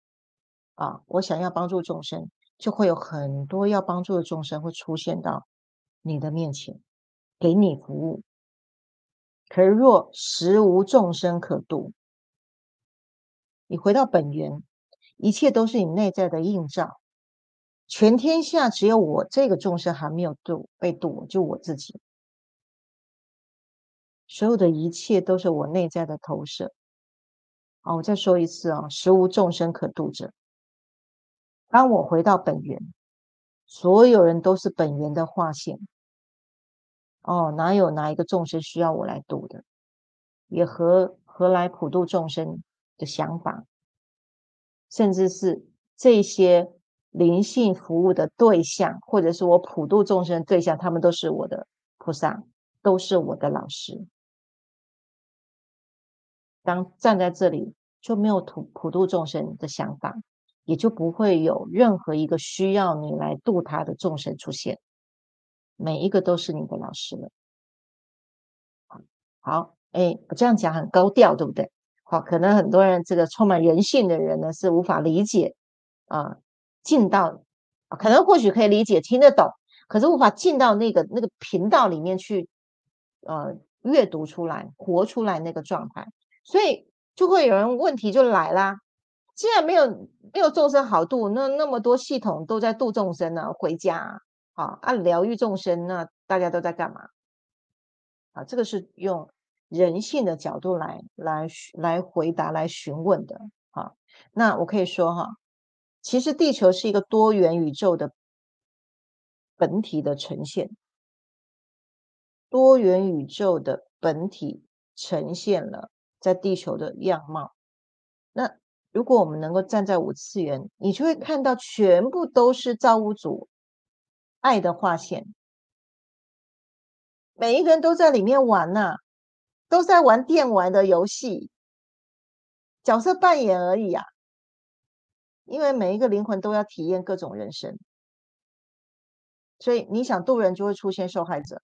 啊！我想要帮助众生，就会有很多要帮助的众生会出现到你的面前，给你服务。可是若实无众生可度，你回到本源，一切都是你内在的映照。全天下只有我这个众生还没有度被度，就我自己。所有的一切都是我内在的投射。哦，我再说一次啊，实无众生可度者。当我回到本源，所有人都是本源的化现。哦，哪有哪一个众生需要我来度的？也何何来普度众生的想法？甚至是这些。灵性服务的对象，或者是我普度众生的对象，他们都是我的菩萨，都是我的老师。当站在这里，就没有普普度众生的想法，也就不会有任何一个需要你来度他的众生出现。每一个都是你的老师了。好，哎，我这样讲很高调，对不对？好，可能很多人这个充满人性的人呢，是无法理解啊。进到可能或许可以理解听得懂，可是无法进到那个那个频道里面去，呃，阅读出来、活出来那个状态，所以就会有人问题就来啦。既然没有没有众生好度，那那么多系统都在度众生呢，回家啊，按疗愈众生，那大家都在干嘛？啊，这个是用人性的角度来来来回答、来询问的。啊，那我可以说哈。其实地球是一个多元宇宙的本体的呈现，多元宇宙的本体呈现了在地球的样貌。那如果我们能够站在五次元，你就会看到全部都是造物主爱的画线，每一个人都在里面玩呐，都在玩电玩的游戏，角色扮演而已啊。因为每一个灵魂都要体验各种人生，所以你想渡人就会出现受害者，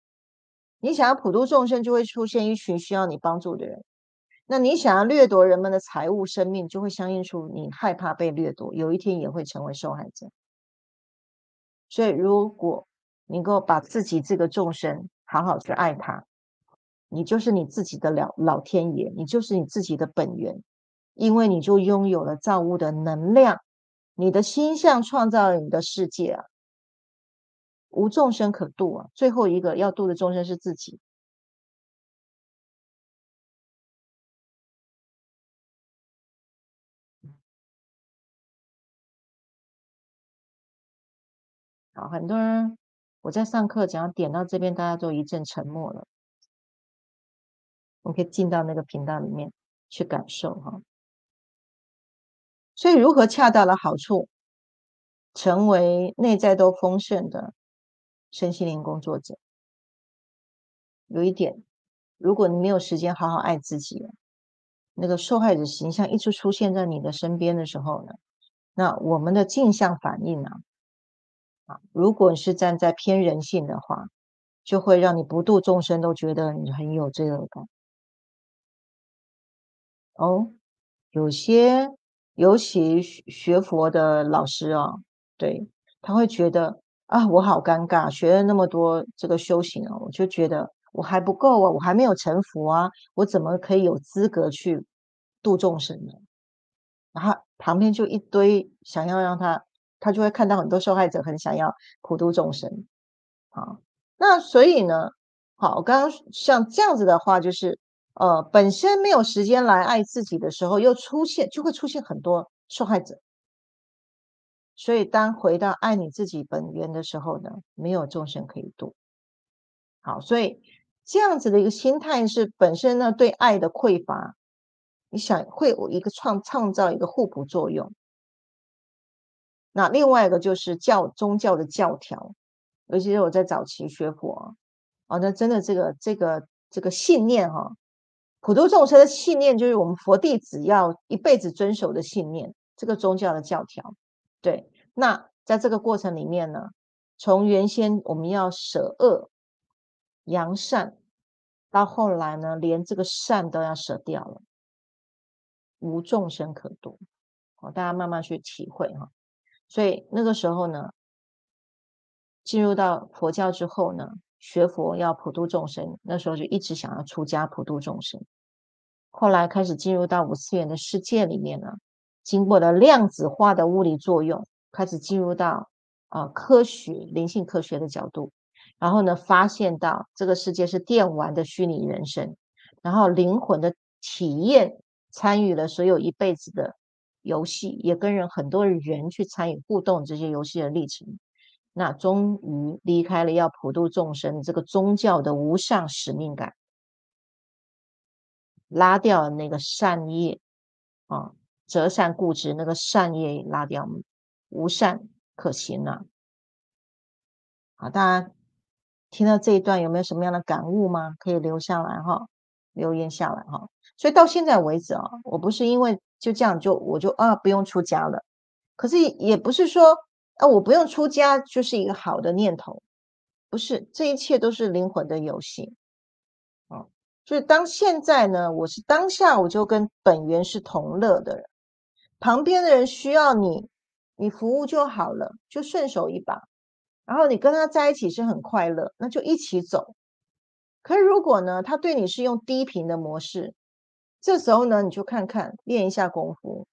你想要普度众生就会出现一群需要你帮助的人，那你想要掠夺人们的财物、生命，就会相应出你害怕被掠夺，有一天也会成为受害者。所以，如果能够把自己这个众生好好去爱他，你就是你自己的老老天爷，你就是你自己的本源，因为你就拥有了造物的能量。你的心象创造了你的世界啊，无众生可度啊。最后一个要度的众生是自己。很多人我在上课，讲点到这边，大家都一阵沉默了。我可以进到那个频道里面去感受哈。所以，如何恰到了好处，成为内在都丰盛的身心灵工作者？有一点，如果你没有时间好好爱自己，那个受害者形象一直出现在你的身边的时候呢，那我们的镜像反应呢？如果是站在偏人性的话，就会让你不度众生都觉得你很有罪恶感。哦，有些。尤其学佛的老师啊，对他会觉得啊，我好尴尬，学了那么多这个修行啊，我就觉得我还不够啊，我还没有成佛啊，我怎么可以有资格去度众生呢？然后旁边就一堆想要让他，他就会看到很多受害者很想要普度众生。好，那所以呢，好，我刚刚像这样子的话，就是呃，本身没有时间来爱自己的时候，又出现就会出现很多受害者。所以，当回到爱你自己本源的时候呢，没有众生可以度。好，所以这样子的一个心态是本身呢对爱的匮乏，你想会有一个创创造一个互补作用。那另外一个就是教宗教的教条，尤其是我在早期学佛，啊，那真的这个这个这个信念哈，普度众生的信念，就是我们佛弟子要一辈子遵守的信念，这个宗教的教条。对，那在这个过程里面呢，从原先我们要舍恶扬善，到后来呢，连这个善都要舍掉了，无众生可度。好，大家慢慢去体会哈。所以那个时候呢，进入到佛教之后呢，学佛要普度众生，那时候就一直想要出家普度众生。后来开始进入到五次元的世界里面呢，经过了量子化的物理作用，开始进入到啊科学灵性科学的角度，然后呢，发现到这个世界是电玩的虚拟人生，然后灵魂的体验参与了所有一辈子的。游戏也跟人很多人去参与互动这些游戏的历程，那终于离开了要普度众生这个宗教的无上使命感，拉掉那个善业啊，折善固执那个善业拉掉，无善可行了。好，大家听到这一段有没有什么样的感悟吗？可以留下来哈，留言下来哈。所以到现在为止啊，我不是因为。就这样，就我就啊，不用出家了。可是也不是说啊，我不用出家就是一个好的念头，不是，这一切都是灵魂的游戏。啊，就是当现在呢，我是当下，我就跟本源是同乐的人，旁边的人需要你，你服务就好了，就顺手一把。然后你跟他在一起是很快乐，那就一起走。可是如果呢，他对你是用低频的模式。这时候呢，你就看看练一下功夫，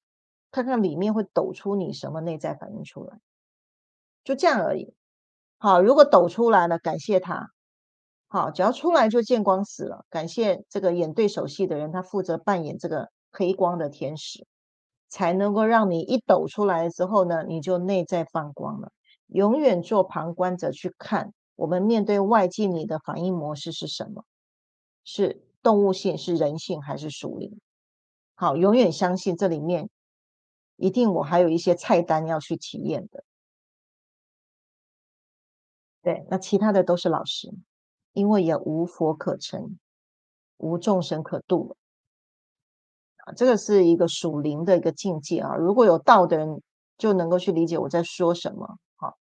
看看里面会抖出你什么内在反应出来，就这样而已。好，如果抖出来了，感谢他。好，只要出来就见光死了。感谢这个演对手戏的人，他负责扮演这个黑光的天使，才能够让你一抖出来之后呢，你就内在放光了。永远做旁观者去看，我们面对外界你的反应模式是什么？是。动物性是人性还是属灵？好，永远相信这里面一定我还有一些菜单要去体验的。对，那其他的都是老师，因为也无佛可成，无众生可度啊。这个是一个属灵的一个境界啊。如果有道的人就能够去理解我在说什么。好，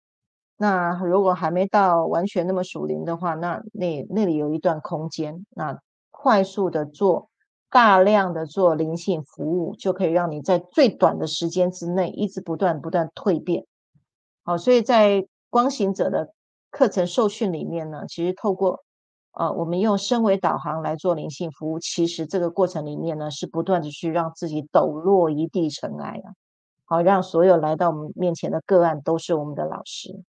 那如果还没到完全那么属灵的话，那那那里有一段空间，那。快速的做，大量的做灵性服务，就可以让你在最短的时间之内，一直不断不断蜕变。好，所以在光行者的课程受训里面呢，其实透过呃，我们用身为导航来做灵性服务，其实这个过程里面呢，是不断的去让自己抖落一地尘埃啊。好，让所有来到我们面前的个案都是我们的老师。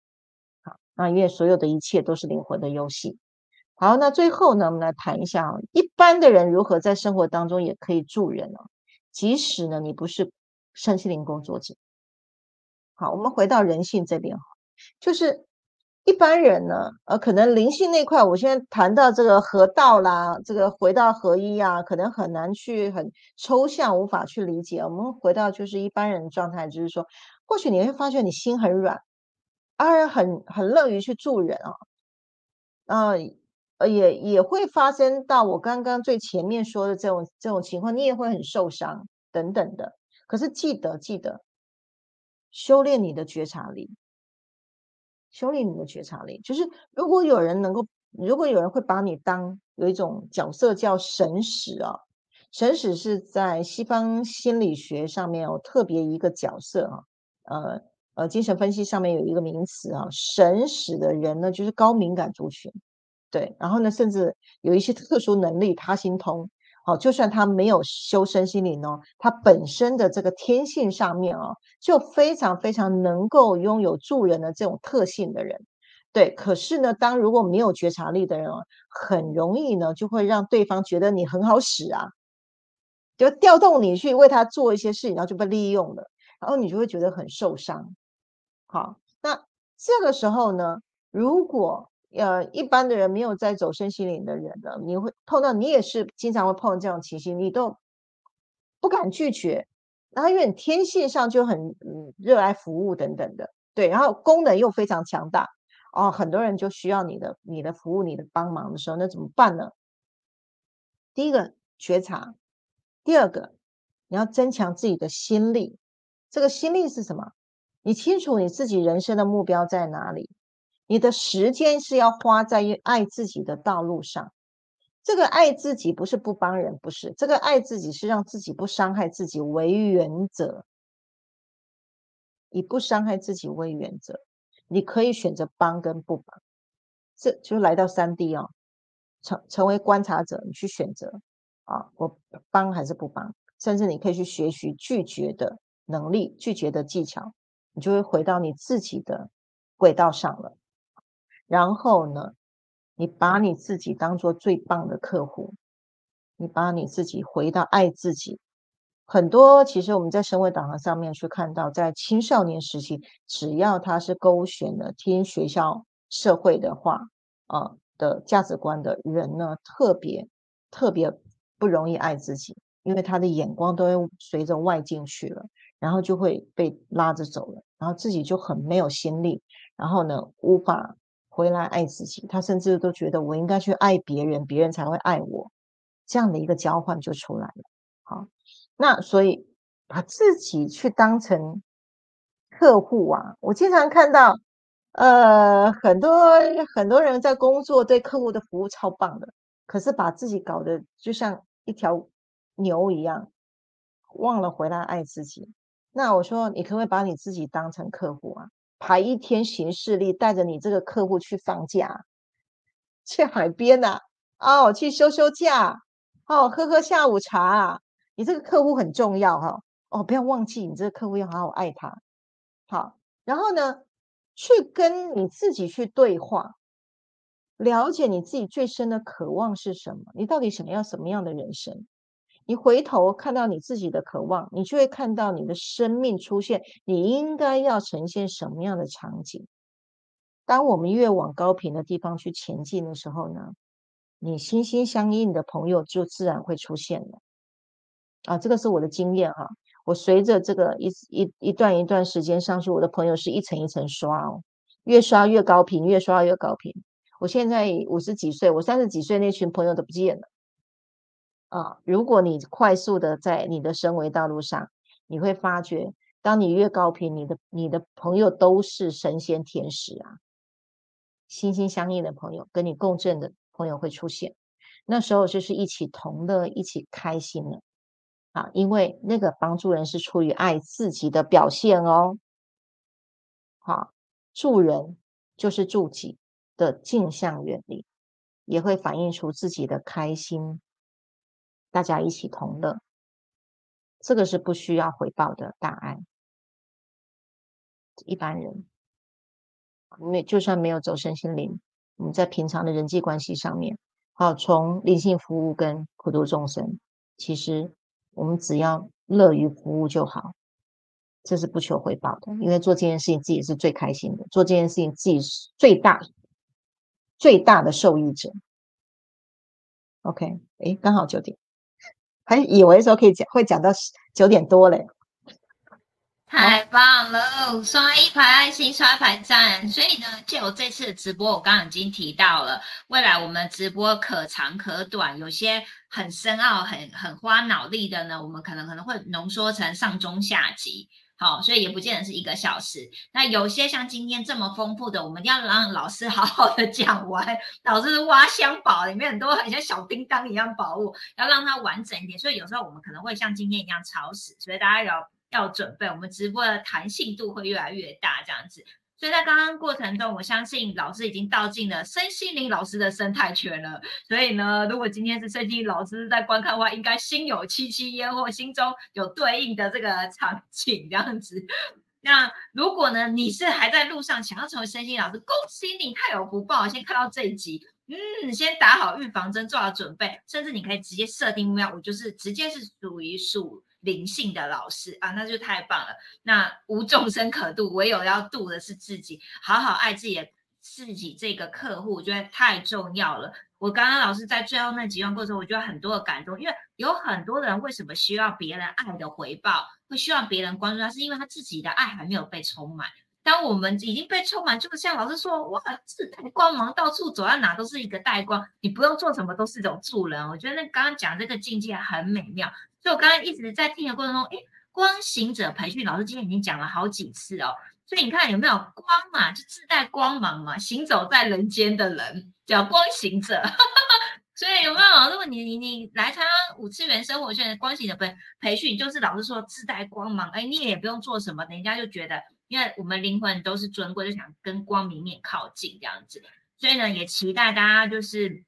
好，那因为所有的一切都是灵魂的游戏。好，那最后呢，我们来谈一下啊，一般的人如何在生活当中也可以助人呢？即使呢，你不是身心灵工作者。好，我们回到人性这边哈，就是一般人呢，呃，可能灵性那块，我现在谈到这个河道啦，这个回到合一啊，可能很难去很抽象，无法去理解。我们回到就是一般人的状态，就是说，或许你会发现你心很软，而很很乐于去助人啊，也也会发生到我刚刚最前面说的这种这种情况，你也会很受伤等等的。可是记得记得修炼你的觉察力，修炼你的觉察力，就是如果有人能够，如果有人会把你当有一种角色叫神使啊，神使是在西方心理学上面有特别一个角色啊，呃呃，精神分析上面有一个名词啊，神使的人呢，就是高敏感族群。对，然后呢，甚至有一些特殊能力，他心通，好，就算他没有修身心灵哦，他本身的这个天性上面哦，就非常非常能够拥有助人的这种特性的人，对，可是呢，当如果没有觉察力的人哦，很容易呢就会让对方觉得你很好使啊，就调动你去为他做一些事情，然后就被利用了，然后你就会觉得很受伤。好，那这个时候呢，如果呃一般的人没有在走身心灵的人呢，你会碰到你也是经常会碰到这种情形，你都不敢拒绝，然后因为你天性上就很热爱服务等等的，对，然后功能又非常强大。哦，很多人就需要你的、你的服务、你的帮忙的时候，那怎么办呢？第一个觉察，第二个你要增强自己的心力。这个心力是什么？你清楚你自己人生的目标在哪里？你的时间是要花在爱自己的道路上。这个爱自己不是不帮人，不是这个爱自己是让自己不伤害自己为原则，以不伤害自己为原则。你可以选择帮跟不帮，这就来到三 D 哦，成成为观察者，你去选择啊，我帮还是不帮，甚至你可以去学习拒绝的能力、拒绝的技巧，你就会回到你自己的轨道上了。然后呢，你把你自己当做最棒的客户，你把你自己回到爱自己。很多其实我们在身位导航上面去看到，在青少年时期，只要他是勾选了听学校社会的话啊的价值观的人呢，特别特别不容易爱自己，因为他的眼光都会随着外境去了，然后就会被拉着走了，然后自己就很没有心力，然后呢无法回来爱自己，他甚至都觉得我应该去爱别人，别人才会爱我，这样的一个交换就出来了，好。那所以把自己去当成客户啊，我经常看到，呃，很多很多人在工作对客户的服务超棒的，可是把自己搞得就像一条牛一样，忘了回来爱自己。那我说，你可不可以把你自己当成客户啊？排一天行事历，带着你这个客户去放假，去海边呐，哦，去休休假，哦，喝喝下午茶。你这个客户很重要哈，哦，不要忘记你这个客户要好好爱他，好，然后呢，去跟你自己去对话，了解你自己最深的渴望是什么，你到底想要什么样的人生？你回头看到你自己的渴望，你就会看到你的生命出现，你应该要呈现什么样的场景？当我们越往高频的地方去前进的时候呢，你心心相印的朋友就自然会出现了。啊，这个是我的经验哈。我随着这个一一一段一段时间上去，我的朋友是一层一层刷哦，越刷越高频，越刷越高频。我现在五十几岁，我三十几岁那群朋友都不见了。啊，如果你快速的在你的升维道路上，你会发觉，当你越高频，你的你的朋友都是神仙天使啊，心心相印的朋友，跟你共振的朋友会出现。那时候就是一起同乐，一起开心了。啊，因为那个帮助人是出于爱自己的表现哦。好，助人就是助己的镜像原理，也会反映出自己的开心。大家一起同乐，这个是不需要回报的大爱。一般人没就算没有走身心灵，我们在平常的人际关系上面，好，从灵性服务跟普度众生，其实。我们只要乐于服务就好，这是不求回报的，因为做这件事情自己是最开心的，做这件事情自己是最大最大的受益者。OK，哎，刚好九点，还以为说可以讲会讲到九点多嘞。太棒了！刷一排爱心，刷一排赞。所以呢，借由这次的直播，我刚刚已经提到了，未来我们直播可长可短，有些很深奥、很很花脑力的呢，我们可能可能会浓缩成上中下集。好，所以也不见得是一个小时。那有些像今天这么丰富的，我们要让老师 好好的讲完。老师挖箱宝，里面很多很像小叮当一样宝物，要让它完整一点。所以有时候我们可能会像今天一样超时，所以大家要。要准备，我们直播的弹性度会越来越大，这样子。所以在刚刚过程中，我相信老师已经倒进了身心灵老师的生态圈了。所以呢，如果今天是身心灵老师在观看的话，应该心有戚戚焉，或心中有对应的这个场景，这样子。那如果呢，你是还在路上想要成为身心老师，恭喜你，太有福报！先看到这一集，嗯，先打好预防针，做好准备，甚至你可以直接设定目标，我就是直接是属于属灵性的老师啊，那就太棒了。那无众生可度，唯有要度的是自己，好好爱自己的自己这个客户，我觉得太重要了。我刚刚老师在最后那几段过程，我觉得很多的感动，因为有很多人为什么需要别人爱的回报，会需要别人关注他，是因为他自己的爱还没有被充满。当我们已经被充满，就像老师说，哇，自带光芒，到处走到哪都是一个带光，你不用做什么都是一种助人。我觉得那刚刚讲这个境界很美妙，所以我刚刚一直在听的过程中，诶，光行者培训老师今天已经讲了好几次哦。所以你看有没有光嘛？就自带光芒嘛，行走在人间的人叫光行者。所以有没有？如果你你你来参加五次元生活圈的光行者培培训，就是老师说自带光芒，哎，你也不用做什么，人家就觉得，因为我们灵魂都是尊贵，就想跟光明面靠近这样子。所以呢，也期待大家就是。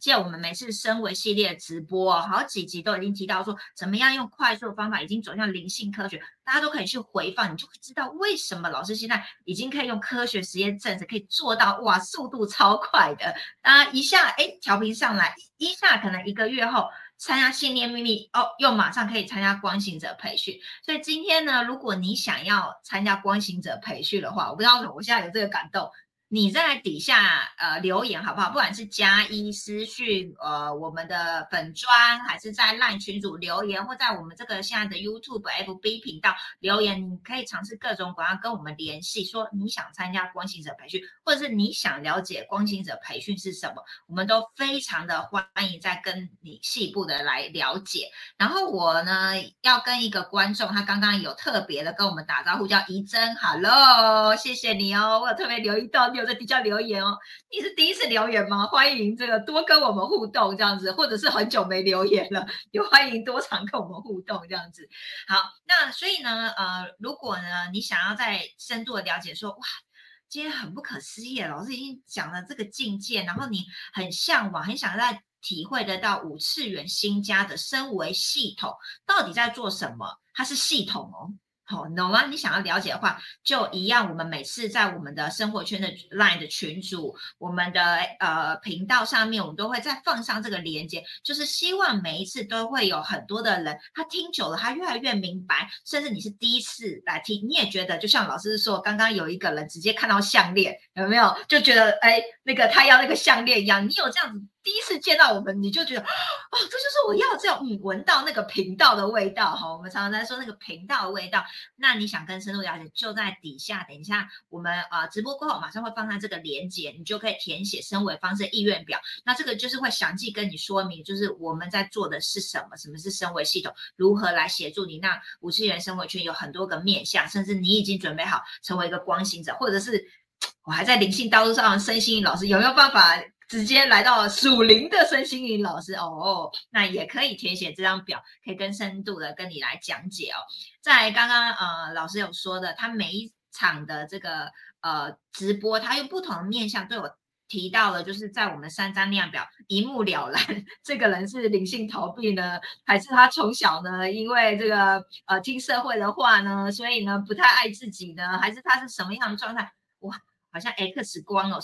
借我们每次升维系列直播，好几集都已经提到说，怎么样用快速的方法已经走向灵性科学，大家都可以去回放，你就会知道为什么老师现在已经可以用科学实验证实可以做到哇，速度超快的啊！一下哎调频上来，一下可能一个月后参加信念秘密哦，又马上可以参加光行者培训。所以今天呢，如果你想要参加光行者培训的话，我不知道我现在有这个感动。你在底下呃留言好不好？不管是加一私讯呃我们的粉砖，还是在烂群组留言，或在我们这个现在的 YouTube FB 频道留言，你可以尝试各种管道跟我们联系，说你想参加光行者培训，或者是你想了解光行者培训是什么，我们都非常的欢迎再跟你细部的来了解。然后我呢要跟一个观众，他刚刚有特别的跟我们打招呼，叫怡珍，Hello，谢谢你哦，我有特别留意到。有在底下留言哦，你是第一次留言吗？欢迎这个多跟我们互动这样子，或者是很久没留言了，也欢迎多常跟我们互动这样子。好，那所以呢，呃，如果呢你想要再深度的了解，说哇，今天很不可思议，老师已经讲了这个境界，然后你很向往，很想再体会得到五次元新家的升维系统到底在做什么？它是系统哦。好，懂吗？你想要了解的话，就一样。我们每次在我们的生活圈的 Line 的群组，我们的呃频道上面，我们都会再放上这个连接，就是希望每一次都会有很多的人，他听久了，他越来越明白。甚至你是第一次来听，你也觉得，就像老师说，刚刚有一个人直接看到项链，有没有？就觉得哎，那个他要那个项链一样。你有这样子？第一次见到我们，你就觉得，哦，这就是我要这样，嗯，闻到那个频道的味道哈。我们常常在说那个频道的味道。那你想更深入了解，就在底下，等一下我们呃直播过后，马上会放上这个连接，你就可以填写升维方式意愿表。那这个就是会详细跟你说明，就是我们在做的是什么，什么是升维系统，如何来协助你。那五次元升维圈有很多个面向，甚至你已经准备好成为一个光行者，或者是 我还在灵性道路上身心老师，有没有办法？直接来到属灵的身心灵老师哦，那也可以填写这张表，可以更深度的跟你来讲解哦。在刚刚呃老师有说的，他每一场的这个呃直播，他用不同的面向对我提到了，就是在我们三张量表一目了然，这个人是灵性逃避呢，还是他从小呢因为这个呃听社会的话呢，所以呢不太爱自己呢，还是他是什么样的状态？哇，好像 X 光哦。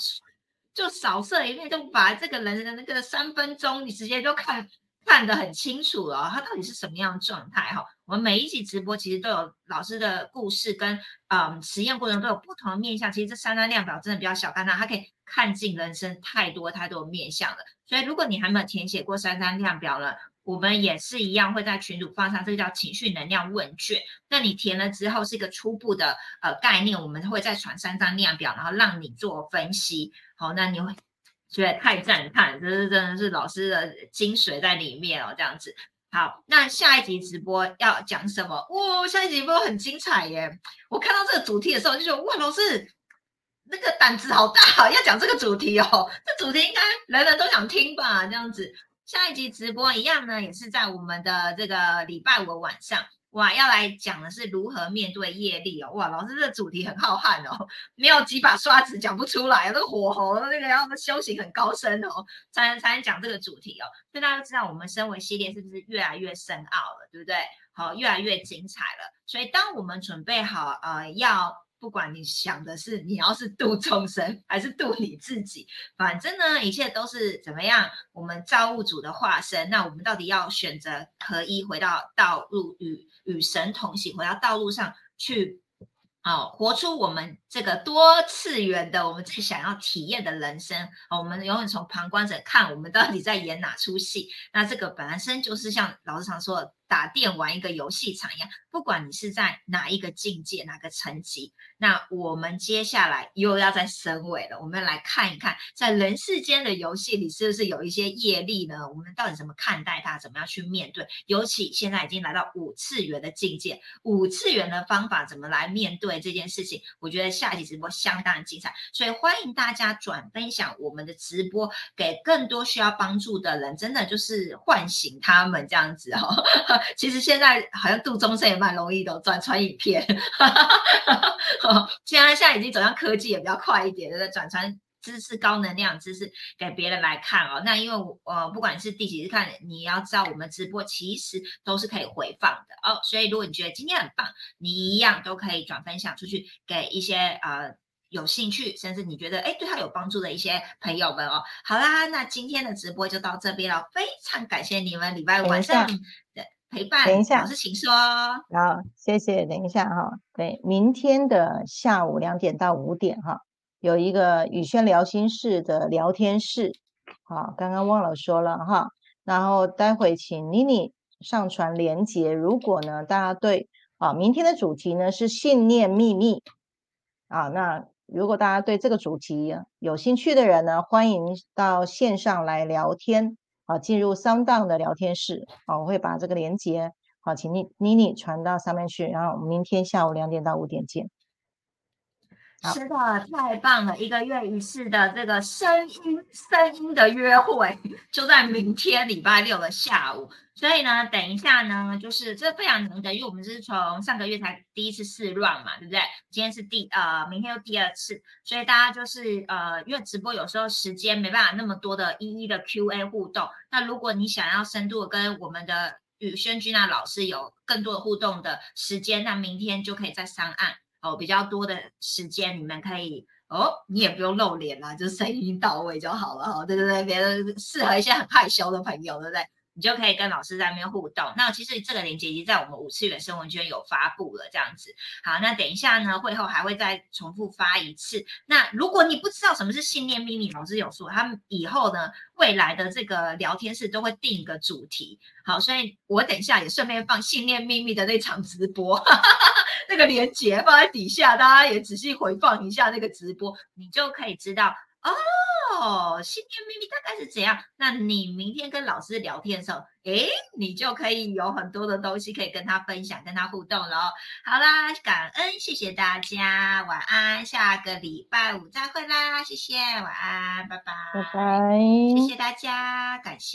就扫射一遍，就把这个人的那个三分钟，你直接就看看得很清楚了，他到底是什么样的状态哈。我们每一集直播其实都有老师的故事跟嗯实验过程都有不同的面向。其实这三张量表真的比较小看它，它可以看尽人生太多太多面相了。所以如果你还没有填写过三张量表了，我们也是一样会在群组放上这个叫情绪能量问卷。那你填了之后是一个初步的呃概念，我们会再传三张量表，然后让你做分析。好，那你会觉得太赞叹，这是真的是老师的精髓在里面哦，这样子。好，那下一集直播要讲什么？哇，下一集直播很精彩耶！我看到这个主题的时候就觉得，哇，老师那个胆子好大，要讲这个主题哦。这主题应该人人都想听吧？这样子，下一集直播一样呢，也是在我们的这个礼拜五晚上。哇，要来讲的是如何面对业力哦！哇，老师这主题很浩瀚哦，没有几把刷子讲不出来，那个火候，那个要修行很高深哦，才能才能讲这个主题哦。所以大家都知道，我们身为系列是不是越来越深奥了，对不对？好越来越精彩了。所以当我们准备好呃要。不管你想的是你要是度众生还是度你自己，反正呢，一切都是怎么样？我们造物主的化身，那我们到底要选择可以回到道路与与神同行，回到道路上去，哦，活出我们这个多次元的我们最想要体验的人生。哦，我们永远从旁观者看我们到底在演哪出戏。那这个本身就是像老师常说的。打电玩一个游戏场一样，不管你是在哪一个境界、哪个层级，那我们接下来又要在升维了。我们来看一看，在人世间的游戏里，是不是有一些业力呢？我们到底怎么看待它？怎么样去面对？尤其现在已经来到五次元的境界，五次元的方法怎么来面对这件事情？我觉得下一期直播相当精彩，所以欢迎大家转分享我们的直播给更多需要帮助的人，真的就是唤醒他们这样子哦。其实现在好像度终身也蛮容易的，转传影片。现在现在已经走向科技也比较快一点，对不对？转传知识、高能量知识给别人来看哦。那因为呃，不管是第几次看，你要知道我们直播其实都是可以回放的哦。所以如果你觉得今天很棒，你一样都可以转分享出去给一些呃。有兴趣，甚至你觉得哎对他有帮助的一些朋友们哦，好啦，那今天的直播就到这边了，非常感谢你们礼拜五晚上的陪伴。等一下，老师请说。好，谢谢。等一下哈，对，明天的下午两点到五点哈，有一个宇轩聊心室的聊天室，好，刚刚忘了说了哈，然后待会请妮妮上传连接。如果呢大家对啊，明天的主题呢是信念秘密啊，那。如果大家对这个主题有兴趣的人呢，欢迎到线上来聊天好，进入商档的聊天室啊，我会把这个链接好，请你妮妮传到上面去，然后我们明天下午两点到五点见。是的，太棒了！一个月一次的这个声音声音的约会，就在明天礼拜六的下午。所以呢，等一下呢，就是这非常难得，因为我们是从上个月才第一次试乱嘛，对不对？今天是第呃，明天又第二次，所以大家就是呃，因为直播有时候时间没办法那么多的一一的 Q&A 互动。那如果你想要深度跟我们的宇轩君娜老师有更多的互动的时间，那明天就可以在上岸。哦，比较多的时间，你们可以哦，你也不用露脸啦，就声音到位就好了哈。对对对，别人适合一些很害羞的朋友，对不对？你就可以跟老师在那边互动。那其实这个链接已经在我们五次元生活圈有发布了，这样子。好，那等一下呢，会后还会再重复发一次。那如果你不知道什么是信念秘密，老师有说，他们以后呢，未来的这个聊天室都会定一个主题。好，所以我等一下也顺便放信念秘密的那场直播。那个链接放在底下，大家也仔细回放一下那个直播，你就可以知道哦，新年秘密大概是怎样。那你明天跟老师聊天的时候，诶，你就可以有很多的东西可以跟他分享、跟他互动了。好啦，感恩，谢谢大家，晚安，下个礼拜五再会啦，谢谢，晚安，拜拜，拜拜，谢谢大家，感谢。